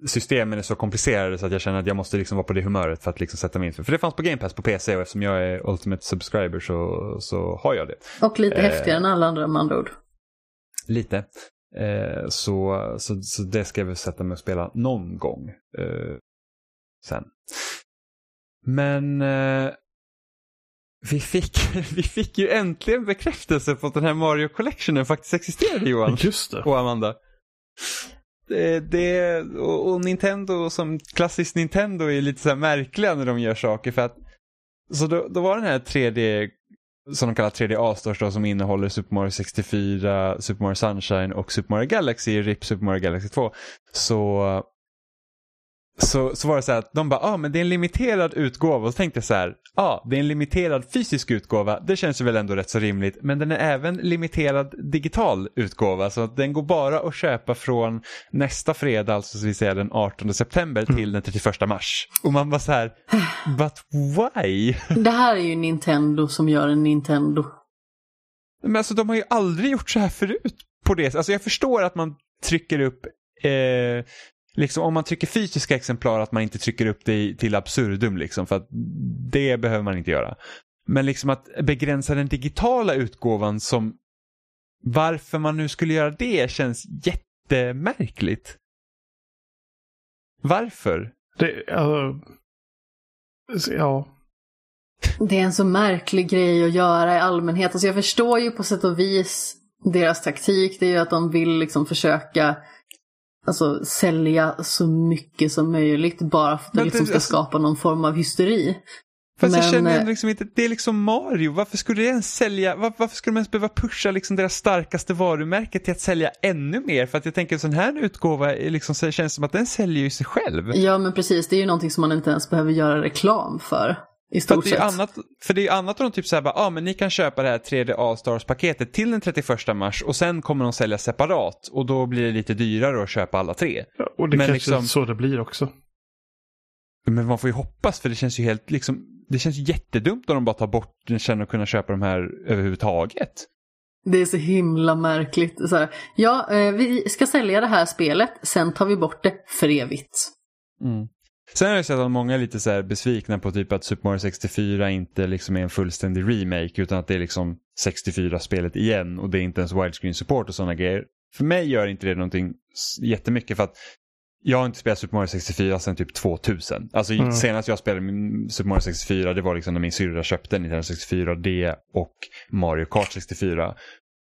systemen är så komplicerade så att jag känner att jag måste liksom vara på det humöret för att liksom sätta mig in. För det fanns på Game Pass på PC och eftersom jag är Ultimate Subscriber så, så har jag det. Och lite eh, häftigare än alla andra med andra ord. Lite. Eh, så, så, så det ska jag väl sätta mig och spela någon gång eh, sen. Men eh, vi fick, vi fick ju äntligen bekräftelse på att den här Mario Collectionen faktiskt existerade Johan. Just det. Och Amanda. Det, det, och, och, Nintendo som klassiskt Nintendo är lite så här märkliga när de gör saker för att så då, då var den här 3D som de kallar 3D A-stars då som innehåller Super Mario 64, Super Mario Sunshine och Super Mario Galaxy, RIP Super Mario Galaxy 2. Så så, så var det så här att de bara, ja ah, men det är en limiterad utgåva. Och så tänkte jag så här, ja ah, det är en limiterad fysisk utgåva. Det känns ju väl ändå rätt så rimligt. Men den är även limiterad digital utgåva. Så att den går bara att köpa från nästa fredag, alltså så vi säger den 18 september till den 31 mars. Och man bara så här, but why? Det här är ju Nintendo som gör en Nintendo. Men alltså de har ju aldrig gjort så här förut på det Alltså jag förstår att man trycker upp eh, liksom om man trycker fysiska exemplar att man inte trycker upp det till absurdum liksom för att det behöver man inte göra. Men liksom att begränsa den digitala utgåvan som varför man nu skulle göra det känns jättemärkligt. Varför? Det, alltså, ja. Det är en så märklig grej att göra i allmänhet. Alltså jag förstår ju på sätt och vis deras taktik. Det är ju att de vill liksom försöka alltså, sälja så mycket som möjligt bara för att det liksom ska alltså... skapa någon form av hysteri. Fast men... jag känner ändå liksom inte, det är liksom Mario, varför skulle det ens sälja, var, varför skulle de ens behöva pusha liksom deras starkaste varumärke till att sälja ännu mer? För att jag tänker en sån här utgåva liksom, känns som att den säljer ju sig själv. Ja men precis, det är ju någonting som man inte ens behöver göra reklam för. I stort för det är sett. Annat, för det är annat om de typ såhär, ja ah, men ni kan köpa det här 3D All-Stars-paketet till den 31 mars och sen kommer de sälja separat och då blir det lite dyrare att köpa alla tre. Ja, och det men kanske liksom, så det blir också. Men man får ju hoppas för det känns ju helt liksom, det känns jättedumt om de bara tar bort den att kunna köpa de här överhuvudtaget. Det är så himla märkligt. Så här, ja, eh, vi ska sälja det här spelet, sen tar vi bort det för evigt. Mm. Sen har jag sett att många är lite så besvikna på typ att Super Mario 64 inte liksom är en fullständig remake utan att det är liksom 64-spelet igen och det är inte ens widescreen support och sådana grejer. För mig gör inte det någonting jättemycket för att jag har inte spelat Super Mario 64 sedan typ 2000. Alltså mm. senast jag spelade Super Mario 64 det var liksom när min syrra köpte Nintendo 64D och Mario Kart 64.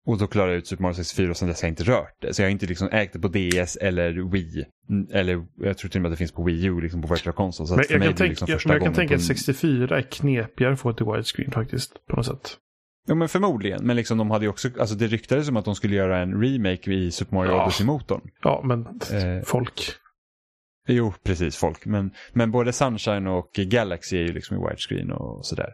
Och då klarade jag ut Super Mario 64 och sen dess har jag inte rört det. Så jag har inte liksom ägt det på DS eller Wii. Eller jag tror till och med att det finns på Wii U, liksom på Virtual Console. Så men jag, kan, tänka, liksom jag, jag kan tänka att 64 är knepigare att få till widescreen faktiskt. På något sätt. Ja men förmodligen. Men liksom de hade också, alltså det ryktades som att de skulle göra en remake i Super Mario ja. Odyssey-motorn. Ja men eh, folk. Jo, precis folk. Men, men både Sunshine och Galaxy är ju liksom i widescreen och sådär.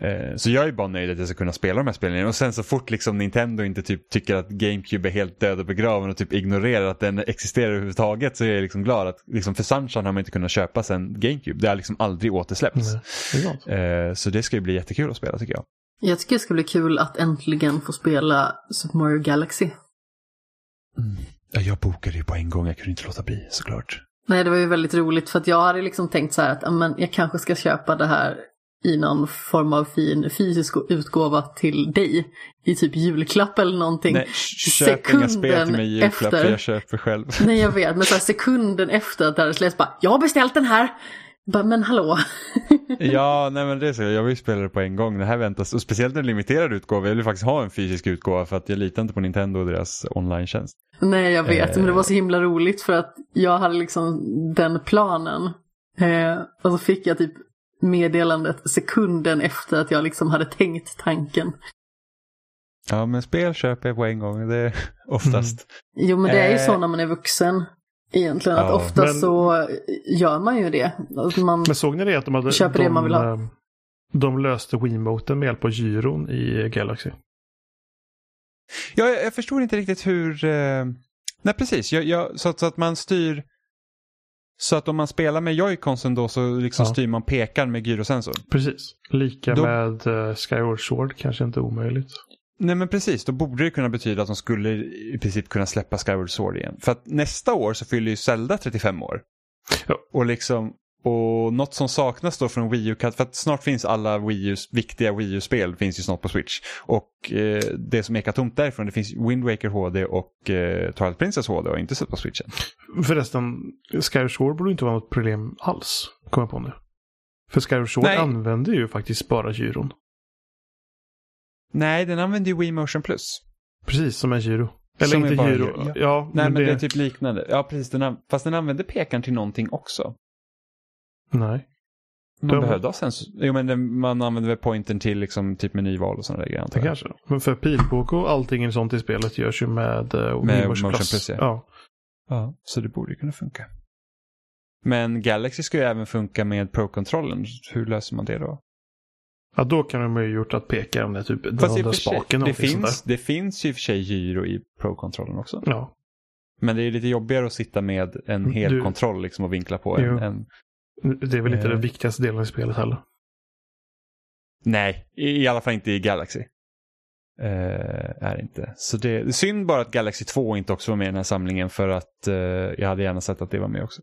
Eh, så jag är bara nöjd att jag ska kunna spela de här spelen. Och sen så fort liksom Nintendo inte typ tycker att GameCube är helt död och begraven och typ ignorerar att den existerar överhuvudtaget så är jag liksom glad att liksom för Sunshine har man inte kunnat köpa sen GameCube. Det har liksom aldrig återsläppts. Mm, det så det ska ju bli jättekul att spela tycker jag. Jag tycker det ska bli kul att äntligen få spela Super Mario Galaxy. Mm. Ja, jag bokade ju på en gång, jag kunde inte låta bli såklart. Nej, det var ju väldigt roligt för att jag hade liksom tänkt så här att amen, jag kanske ska köpa det här i någon form av fin fysisk utgåva till dig. I typ julklapp eller någonting. Nej, köp sekunden inga spel till mig i julklapp efter, jag köper själv. Nej jag vet, men så sekunden efter att det hade släppts bara, jag har beställt den här. Bara, men hallå. ja, nej men det är så. Jag vill spela det på en gång. Det här väntas, och speciellt en limiterad utgåva. Jag vill faktiskt ha en fysisk utgåva för att jag litar inte på Nintendo och deras online-tjänst. Nej, jag vet, eh. men det var så himla roligt för att jag hade liksom den planen. Eh, och så fick jag typ meddelandet sekunden efter att jag liksom hade tänkt tanken. Ja, men spel köper jag på en gång. Det är oftast. Mm. Jo, men det är ju så eh. när man är vuxen. Egentligen, ja, att ofta men... så gör man ju det. Man men såg ni det att de hade, köper de, det man vill ha? Eh, de löste Wiimoten med hjälp av gyron i Galaxy. Ja, jag, jag förstår inte riktigt hur... Eh... Nej, precis. Jag, jag, så, att, så, att, man styr så att om man spelar med joyconsen då så liksom ja. styr man pekaren med gyrosensor. Precis. Lika då... med uh, Skyward Sword kanske inte omöjligt. Nej men precis, då borde det kunna betyda att de skulle i princip kunna släppa Skyward Sword igen. För att nästa år så fyller ju Zelda 35 år. Ja. Och liksom, och något som saknas då från Wii U, för att snart finns alla Wii U, viktiga Wii U-spel finns ju snart på Switch. Och eh, det som ekar tomt därifrån, det finns Wind Waker HD och eh, Twilight Princess HD och inte sett på Switchen. Förresten, Skyward Sword borde inte vara något problem alls, kommer jag på nu. För Skyward Sword Nej. använder ju faktiskt bara gyron. Nej, den använder ju Wii Motion Plus. Precis, som en gyro. Eller som inte gyro. Ja. ja. Nej, men, det... det... är typ liknande. Ja, precis. Den, fast den använder pekaren till någonting också. Nej. Man De... behövde ha sensor. Jo men det, man använder väl pointern till liksom typ menyval och sådana grejer antar jag. Kanske. Men för pilbåge och allting sånt i spelet görs ju med, uh, med Motion Plus. Plus ja. ja. ja. så det borde kunna funka. Men Galaxy ska ju även funka med Pro-kontrollen. Hur löser man det då? Ja, då kan de ju gjort att peka om det typ den där spaken det, finns, det finns ju i och för sig gyro i Pro-kontrollen också. där. Ja. Men det är lite jobbigare att sitta med en hel Du- kontroll liksom och vinkla på en, en Det är väl inte Eh. den viktigaste delen i spelet heller. Nej, i, i alla fall inte i Galaxy. Eh, är inte. Så det, synd bara att Galaxy 2 inte också var med i den här samlingen för att eh, jag hade gärna sett att det var med också.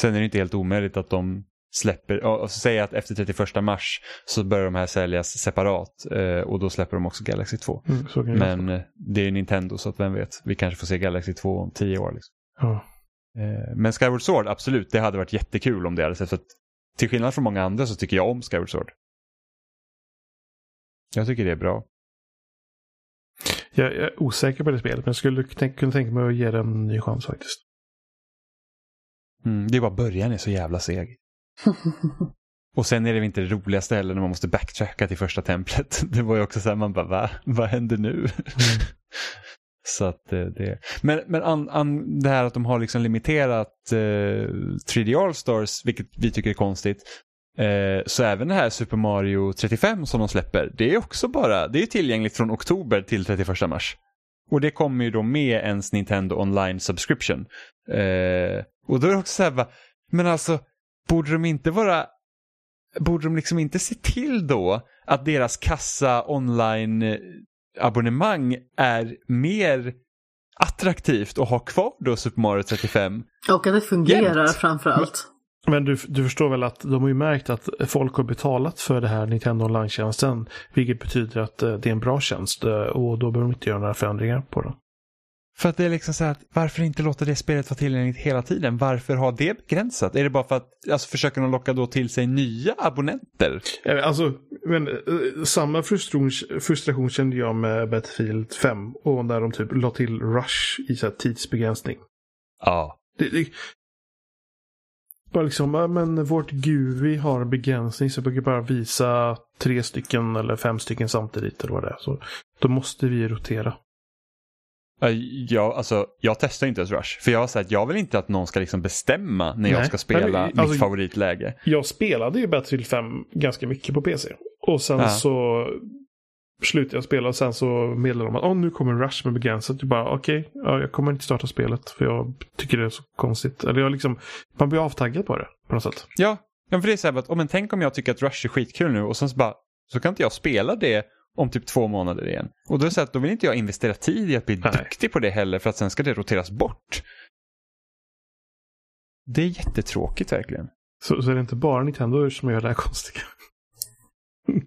Sen är det inte helt omöjligt att de släpper, och, och så säger jag att efter 31 mars så börjar de här säljas separat eh, och då släpper de också Galaxy 2. Mm, Men eh, det är ju Nintendo så att vem vet, vi kanske får se Galaxy 2 om 10 år. Liksom. Ja. Eh, Men Skyward Sword, absolut, det hade varit jättekul om det hade sett. För att, till skillnad från många andra så tycker jag om Skyward Sword. Jag tycker det är bra. Jag, är osäker på det spelet, men jag skulle kunna tänka mig att ge det en ny chans faktiskt. Mm, det är bara början är så jävla seg. Och sen är det inte det roligaste heller när man måste backtracka till första templet. Det var ju också så här, man bara, va? Vad händer nu? så att eh, det... Men, men an, an, det här att de har liksom limiterat eh, 3D All-Stars, vilket vi tycker är konstigt. Eh, så även det här Super Mario 35 som de släpper, det är också bara, det är tillgängligt från oktober till 31 mars. Och det kommer ju då med ens Nintendo Online Subscription. Eh, och då är det också så här, men alltså, borde de inte vara, borde de liksom inte se till då att deras kassa online eh, abonnemang är mer attraktivt att ha kvar då Super Mario 35? Och att det fungerar Jämt. framför allt. Men du, du förstår väl att de har ju märkt att folk har betalat för det här Nintendo Online-tjänsten. Vilket betyder att eh, det är en bra tjänst eh, och då behöver de inte göra några förändringar på den. För att det är liksom så här, att varför inte låta det spelet vara tillgängligt hela tiden? Varför ha det begränsat? Är det bara för att, alltså försöker de locka då till sig nya abonnenter? Eh, Alltså, men, eh, samma frustration, frustration kände jag med Battlefield 5. Och när de typ la till Rush i så här tidsbegränsning. Ja. Det, det, bara liksom, men vårt GUI har en begränsning så vi kan bara visa tre stycken eller fem stycken samtidigt eller vad det är. Så då måste vi rotera. Ja, alltså, jag testar inte ens Rush. För jag har sagt att jag vill inte att någon ska liksom bestämma när jag Nej. ska spela Nej, alltså- mitt favoritläge. Jag spelade ju Battlefield 5 ganska mycket på PC. Och sen Ja. så slutade jag spela och sen så meddelade de att oh, nu kommer Rush med begränsat. Jag bara okej, ja, jag kommer inte starta spelet för jag tycker det är så konstigt. Eller jag liksom, man blir avtaggad på det på något sätt. Ja, ja för det är så här att, oh, men tänk om jag tycker att Rush är skitkul nu och sen så bara, så kan inte jag spela det om typ två månader igen. Och då är det så att då vill inte jag investera tid i att bli Nej. duktig på det heller för att sen ska det roteras bort. Det är jättetråkigt verkligen. Så, så är det inte bara Nintendo som gör det här konstiga.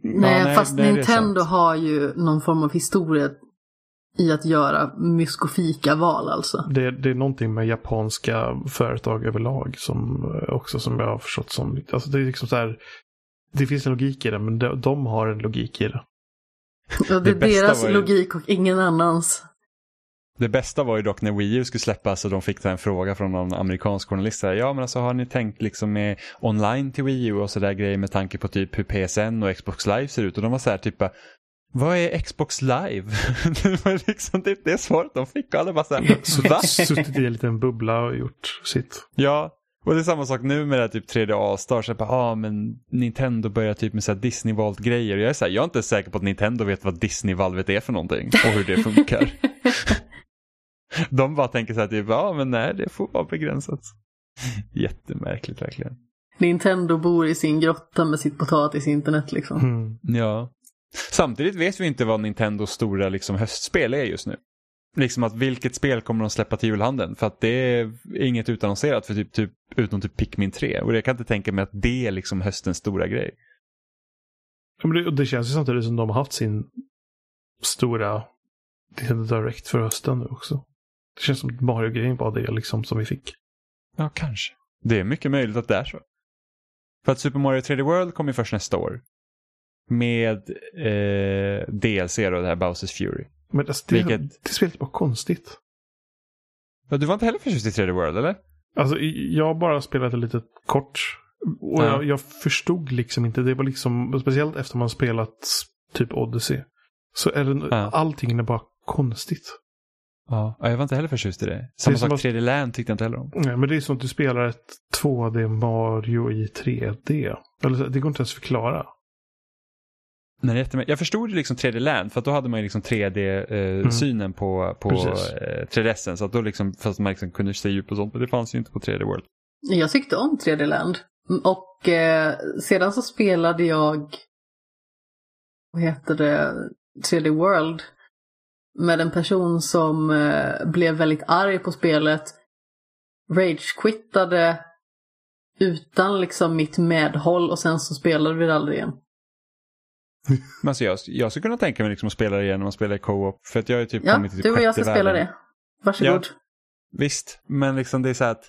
Nej, nej, fast nej, Nintendo har ju någon form av historia i att göra myskofika val alltså. Det, det är någonting med japanska företag överlag som eh, också som jag har förstått som, alltså det är liksom så här, det finns en logik i det men de, de har en logik i det. Och det är Det bästa deras var ju- logik och ingen annans. Det bästa var ju dock när Wii U skulle släppas och de fick en fråga från någon amerikansk journalist. här, Ja men alltså har ni tänkt liksom med online till Wii U och sådär grejer med tanke på typ hur PSN och Xbox Live ser ut. Och de var så här typ vad är Xbox Live? det var liksom typ det svaret de fick alla bara så här, Suttit i en liten bubbla och gjort sitt. Ja, och det är samma sak nu med det här typ 3D All-Star. Så bara, ah, men Nintendo börjar typ med så här Disney-valt-grejer. Jag är, så här, jag är inte säker på att Nintendo vet vad Disney-valvet är för någonting och hur det funkar. De bara tänker så här, typ, ja men nej, det får vara begränsat. Jättemärkligt verkligen. Nintendo bor i sin grotta med sitt potatisinternet liksom. Mm. Ja. Samtidigt vet vi inte vad Nintendos stora liksom, höstspel är just nu. Liksom att vilket spel kommer de släppa till julhandeln? För att det är inget utannonserat för typ, typ, utom typ Pikmin 3. Och jag kan inte tänka mig att det är liksom höstens stora grej. Ja, men det, det känns ju samtidigt som de har haft sin stora Direct för hösten nu också. Det känns som att Mario-grejen var det liksom som vi fick. Ja, kanske. Det är mycket möjligt att det är så. För att Super Mario 3D World kommer först nästa år. Med eh, DLC då, det här Bowsers Fury. Men alltså, det, Vilket- det spelet var konstigt. Ja, du var inte heller förtjust i 3D World, eller? Alltså, jag bara spelat det lite kort. Och Ja. jag, jag förstod liksom inte. Det var liksom, speciellt efter man spelat typ Odyssey. Så är det, Ja. allting är bara konstigt. Ja, jag var inte heller förtjust i det. Samma som sak, att- 3D Land tyckte jag inte heller om. Nej, men det är som att du spelar ett 2D Mario i 3D. Eller, det går inte ens att förklara. Men det är jag förstod ju liksom 3D Land för att då hade man ju liksom 3D-synen på, på Precis. eh, 3DSen. Så att då liksom, fast man liksom kunde se djup och sånt, men det fanns ju inte på 3D World. Jag tyckte om 3D Land. Och eh, sedan så spelade jag, vad heter det, 3D World med en person som eh, blev väldigt arg på spelet, rage-quittade utan liksom mitt medhåll och sen så spelade vi det aldrig igen. Men alltså jag, jag skulle kunna tänka mig liksom att spela det igen när man spelar i co-op. För att jag ju typ Ja, kommit till typ du och jag ska sjätte spela världen. det. Varsågod. Visst, men liksom det är så att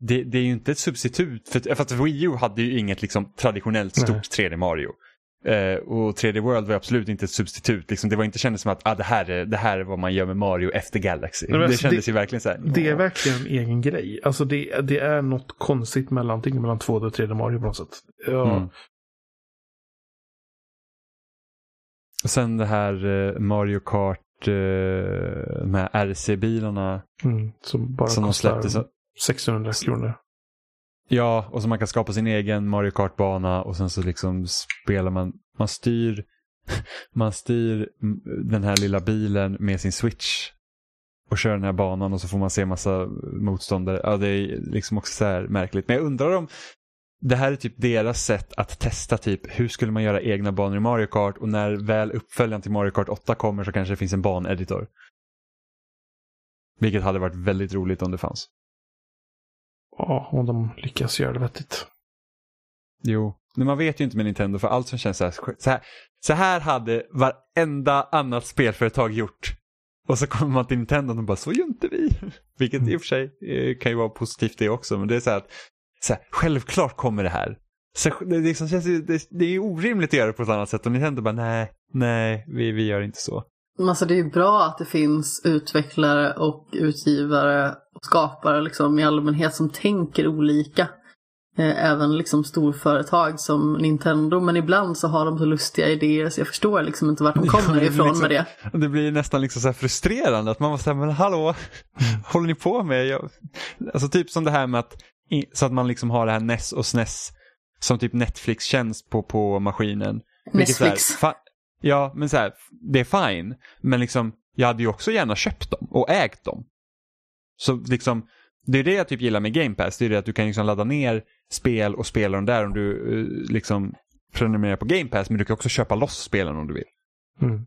det, det är ju inte ett substitut. För, för att Wii U hade ju inget liksom traditionellt stort Nej. 3D Mario. Eh, och 3D World var absolut inte ett substitut. Liksom, det var inte kändes som att ah, det, här är, det här är vad man gör med Mario efter Galaxy. Men det alltså, kändes det- ju verkligen så här. Det är verkligen en egen grej. Alltså det, det är något konstigt mellan, antingen mellan 2D och 3D Mario på något sätt. Ja, Mm. Sen det här eh, Mario Kart eh, med RC-bilarna mm, som bara som de kostar. Så, 600 kronor. Ja, och så man kan skapa sin egen Mario Kart-bana och sen så liksom spelar man, man styr, man styr den här lilla bilen med sin switch och kör den här banan och så får man se massa motståndare. Ja, det är liksom också så här märkligt. Men jag undrar om det här är typ deras sätt att testa typ hur skulle man göra egna banor i Mario Kart och när väl uppföljaren till Mario Kart 8 kommer så kanske det finns en baneditor. Vilket hade varit väldigt roligt om det fanns. Ja, om de lyckas göra det vettigt. Jo, men man vet ju inte med Nintendo för allt som känns så här, så här. Så här hade varenda annat spelföretag gjort. Och så kommer man till Nintendo och de bara, så gör inte vi. Vilket i och för sig eh, kan ju vara positivt det också. Men det är så här att, så här, självklart kommer det här. Så, det, liksom känns, det, det är ju orimligt att göra det på ett annat sätt. Och Nintendo bara, nej, nej, vi, vi gör inte så. Men Alltså det är ju bra att det finns utvecklare och utgivare och skapare liksom i allmänhet som tänker olika. Eh, Även liksom storföretag som Nintendo. Men ibland så har de så lustiga idéer så jag förstår liksom inte vart de Ja, kommer är ifrån liksom- med det. Det blir nästan liksom så här frustrerande att man så här, men hallå, håller ni på med? Jag... Alltså typ som det här med att, så att man liksom har det här NES och SNES som typ Netflix-tjänst på, på maskinen. Här, Netflix. fa- ja, men så här, det är fine. Men liksom, jag hade ju också gärna köpt dem och ägt dem. Så liksom, det är det jag typ gillar med Game Pass. Det är det att du kan liksom ladda ner spel och spela dem där om du eh, liksom prenumererar på Game Pass. Men du kan också köpa loss spelen om du vill. Mm.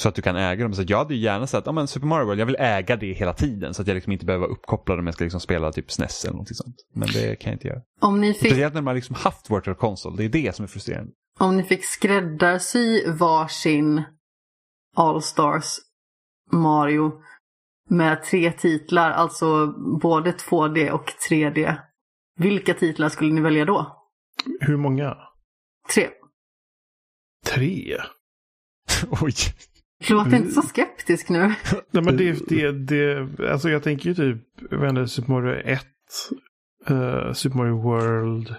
Så att du kan äga dem. Så att jag hade ju gärna sett, ja men Super Mario World, jag vill äga det hela tiden. Så att jag liksom inte behöver vara uppkopplad om jag ska liksom spela typ SNES eller någonting sånt. Men det kan jag inte göra. Om ni fick Speciellt när man liksom haft Virtual Console, det är det som är frustrerande. Om ni fick skräddarsy varsin All-Stars Mario med tre titlar, alltså både 2D och 3D. Vilka titlar skulle ni välja då? Hur många? Tre. Tre? Oj. Låt inte så skeptisk nu. Nej men det, det, det, alltså jag tänker ju typ, inte, Super Mario 1, eh, Super Mario World.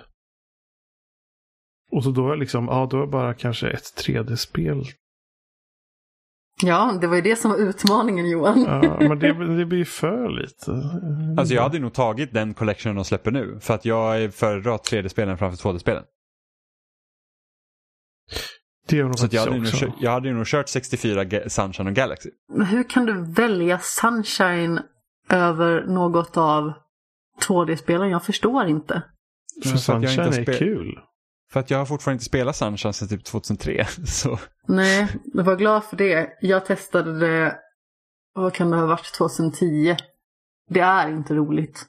Och så då är liksom, ja då är bara kanske ett 3D-spel. Ja, det var ju det som var utmaningen Johan. Ja, men det, det blir för lite. Alltså jag hade nog tagit den collectionen de släpper nu. För att jag är föredrar 3D-spelen framför 2D-spelen. Det gör nog Så att jag, hade nog också. kört, jag hade nog kört 64 Ga- Sunshine och Galaxy. Men hur kan du välja Sunshine över något av 2D-spelen? Jag förstår inte. För Men för jag inte Sunshine är kul. För att jag har fortfarande inte spelat Sunshine sedan typ 2003. Så. Nej, jag var glad för det. Jag testade det, vad kan det ha varit, 2010. Det är inte roligt.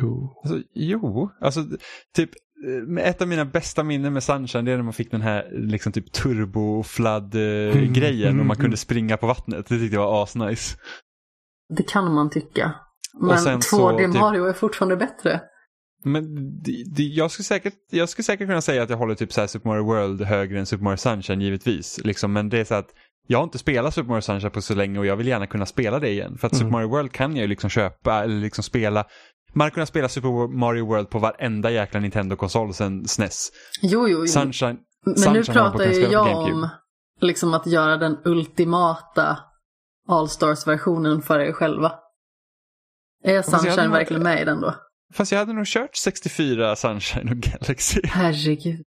Jo. Alltså, jo, alltså typ med ett av mina bästa minnen med Sunshine det är när man fick den här liksom typ turbo-fladd-grejen Mm, och man mm, kunde springa på vattnet. Det tyckte jag var asnice. Det kan man tycka. Men sen så 2D typ- Mario är fortfarande bättre. Men det, det, jag, skulle säkert, jag skulle säkert kunna säga att jag håller typ så här Super Mario World högre än Super Mario Sunshine givetvis. Liksom, men det är så att jag har inte spelat Super Mario Sunshine på så länge och jag vill gärna kunna spela det igen. För att Mm. Super Mario World kan jag ju liksom köpa eller liksom spela. Man hade kunnat spela Super Mario World på varenda jäkla Nintendo-konsol sen SNES. Jo, jo, jo. Sunshine, Men Sunshine nu har pratar ju jag om liksom att göra den ultimata All-Stars-versionen för er själva. Är Sunshine verkligen med i den då? Fast jag hade nog kört 64 Sunshine och Galaxy. Herregud.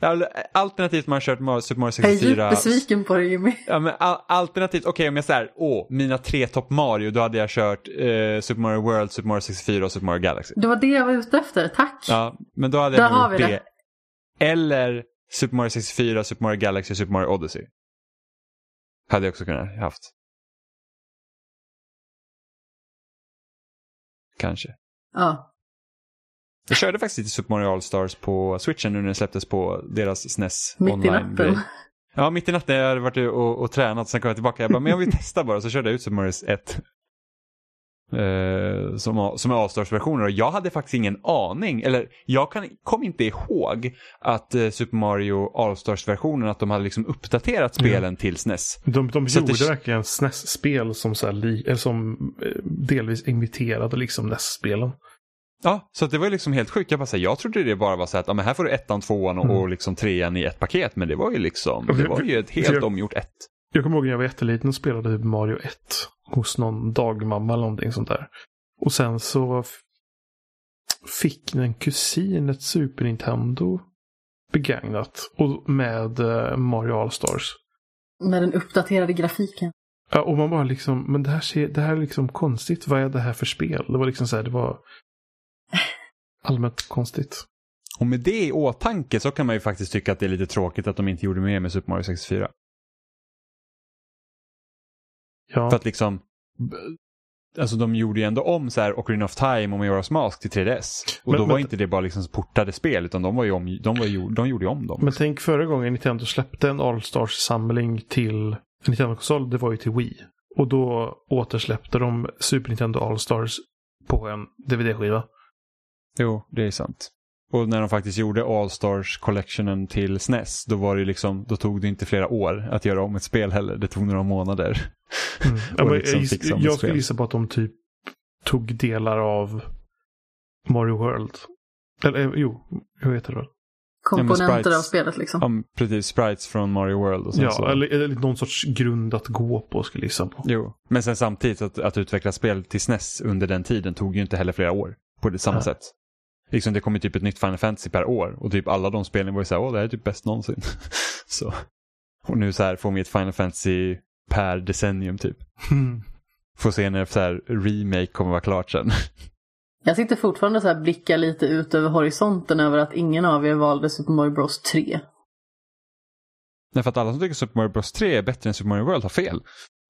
Al- Alternativt man har kört Super Mario Jag är 64. besviken på dig Jimmy. Ja, men al- alternativt, okej om jag säger, åh, mina tre topp Mario, då hade jag kört eh, Super Mario World, Super Mario 64 och Super Mario Galaxy. Det var det jag var ute efter, tack. Ja, men då hade jag nog har gjort vi det. Eller Super Mario 64, Super Mario Galaxy, Super Mario Odyssey. Hade jag också kunnat haft. Kanske. Ja. Jag körde faktiskt lite Super Mario All-Stars på Switchen nu när den släpptes på deras SNES Mitt i online natten. Ja, mitt i natten. Jag hade varit och, och tränat, sen kom jag tillbaka. Jag bara, men jag vill testa bara. Så körde jag ut Super Mario 1. Eh, som, som är All-Stars-versioner. Och jag hade faktiskt ingen aning, eller jag kan, kom inte ihåg att eh, Super Mario All-Stars-versionen, att de hade liksom uppdaterat spelen till SNES. De, de Så att gjorde det- verkligen SNES-spel som, så här, li, eller som eh, delvis imiterade liksom NES-spelen. Ja, så det var ju liksom helt sjukt. Jag bara säger, jag trodde det bara var så att, ja men här får du ettan, tvåan och, Mm. och liksom trean i ett paket. Men det var ju liksom, det var ju ett helt jag- omgjort ett. Jag kommer ihåg när jag var jätteliten och spelade typ Mario 1 hos någon dagmamma eller någonting sånt där. Och sen så fick en kusin ett Super Nintendo begagnat och med eh, Mario All-Stars. Med den uppdaterade grafiken. Ja, och man bara liksom, men det här, ser, det här är liksom konstigt. Vad är det här för spel? Det var liksom så här, det var allmänt konstigt. Och med det i åtanke så kan man ju faktiskt tycka att det är lite tråkigt att de inte gjorde mer med Super Mario 64. Ja, För att liksom, alltså de gjorde ju ändå om så här Ocarina of Time och Majora's Mask till 3DS. Och Men- då var men- inte det bara liksom portade spel utan de var ju om, de, var ju, de gjorde ju om dem. men tänk förra gången Nintendo släppte en All-Stars-samling till en Nintendo-konsol, det var ju till Wii. Och då återsläppte de Super Nintendo All-Stars på en DVD-skiva. Jo, det är sant. Och när de faktiskt gjorde All-Stars Collectionen till SNES, då var det liksom, då tog det inte flera år att göra om ett spel heller. Det tog några månader. Mm. Ja, liksom jag, giss, jag skulle gissa på att de typ tog delar av Mario World. Eller eh, jo, hur heter det väl? Komponenter sprites. av spelet liksom. Ja, precis, sprites från Mario World och sen Ja, så. eller, eller någon sorts grund att gå på skulle jag gissa på. Jo, men sen samtidigt att, att utveckla spel till SNES under den tiden tog ju inte heller flera år på det samma Ja. sätt. Liksom det kom ju typ ett nytt Final Fantasy per år och typ alla de spelen var ju såhär, åh det här är typ bäst någonsin. så. Och nu så här får vi ett Final Fantasy per decennium typ. Mm. Får se när så här remake kommer vara klart sen. Jag sitter fortfarande så här blickar lite ut över horisonten över att ingen av er valde Super Mario Bros 3. Nej, för att alla som tycker Super Mario Bros 3 är bättre än Super Mario World har fel.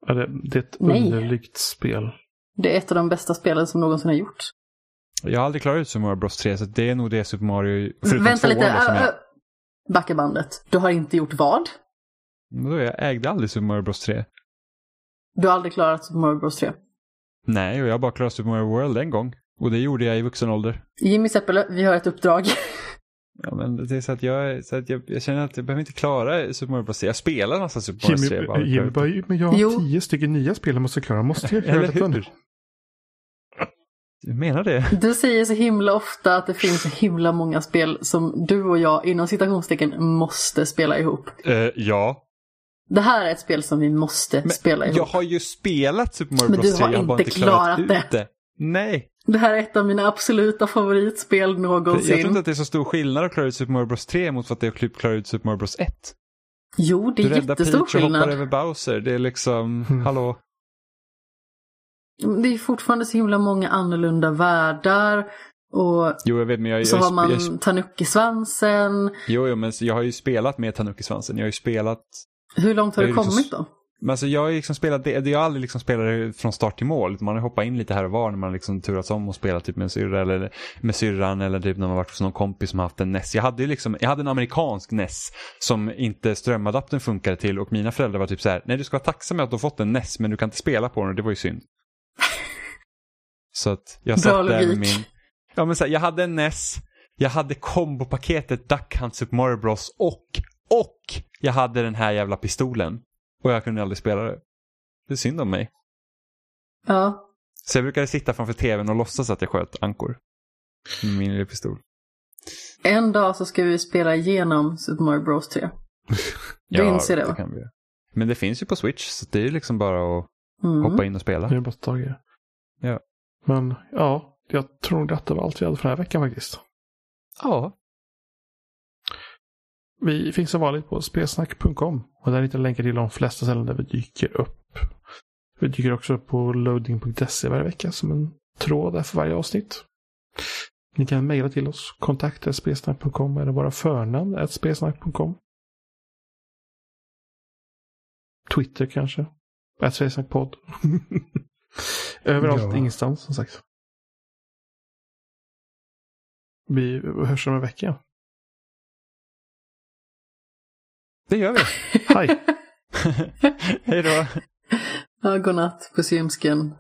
Ja, det, det är ett Nej. underligt spel. Det är ett av de bästa spelen som någonsin har gjorts. Jag har aldrig klarat ut Super Mario Bros 3 så det är nog det Super Mario, förutom Vänta lite, då, som jag, ö, backa bandet. Du har inte gjort vad? Men då jag ägde aldrig Super Mario Bros 3. Du har aldrig klarat Super Mario Bros 3. Nej, och jag har bara klarat Super Mario World en gång. Och det gjorde jag i vuxen ålder. Jimmy Seppele, vi har ett uppdrag. Ja, men det är så att jag, så att jag, jag känner att jag behöver inte klara Super Mario Bros 3. Jag spelar nästan Super Mario 3. Jimmy, bara. Jimmy bara, men jag har Jo. tio stycken nya spel jag måste klara. Måste jag klara detta nu? Du menar det? Du säger så himla ofta att det finns så himla många spel som du och jag inom citationstecken måste spela ihop. Eh, ja. Det här är ett spel som vi måste spela ihop. Jag har ju spelat Super Mario Men Bros du 3. har Jag har bara inte inte klarat, klarat det. det. Nej. Det här är ett av mina absoluta favoritspel Jag tror någonsin. inte att det är så stor skillnad att klara ut Super Mario Bros 3 mot att det är att klara ut Super Mario Bros 1. Jo, det Du är räddar jättestor Peach och hoppar skillnad. över Bowser. Det är liksom, Mm. hallå. Det är fortfarande så himla många annorlunda världar. Och Jo, jag vet, men jag, så jag, har man jag, Tanuki-svansen. jo, jo, men jag har ju spelat med Tanuki-svansen. Jag har ju spelat Hur långt har du liksom kommit då? Men alltså jag har liksom spelat, jag har aldrig liksom spelat från start till mål. Man har hoppat in lite här och var när man liksom turats om och spelat typ med en syrra eller med syrran eller typ när man varit hos någon kompis som haft en NES. Jag hade liksom, jag hade en amerikansk NES som inte strömadaptern funkade till och mina föräldrar var typ så här: nej du ska vara tacksam med att du har fått en NES men du kan inte spela på den och det var ju synd. Så att jag Bra satt där med logik. min, ja men så här, jag hade en NES, jag hade kombopaketet Duck Hunt Super Mario Bros och, och jag hade den här jävla pistolen. Och jag kunde aldrig spela det. Det är synd om mig. Ja. Så jag brukade sitta framför tvn och låtsas att jag sköt ankor. Med min lilla pistol. En dag så ska vi spela igenom Super Mario Bros 3. Du inser det va? kan vi. Men det finns ju på Switch, så det är ju liksom bara att... Mm. hoppa in och spela. Det är bara att ta tag i det. Ja. Men ja, jag tror nog att det var allt vi hade för den här veckan faktiskt. Ja. Vi finns som vanligt på spelsnack.com och där hittar ni länkar till de flesta ställen där vi dyker upp. Vi dyker också upp på loading.se varje vecka som en tråd där för varje avsnitt. Ni kan mejla till oss, kontakta spelsnack.com eller våra förnamn, spelsnack.com. Twitter kanske, spelsnackpodd. Överallt, Ja. ingenstans som sagt. Vi hörs om en vecka. Det gör vi. Hej! Hej då. Ja, godnatt, puss i ljumsken.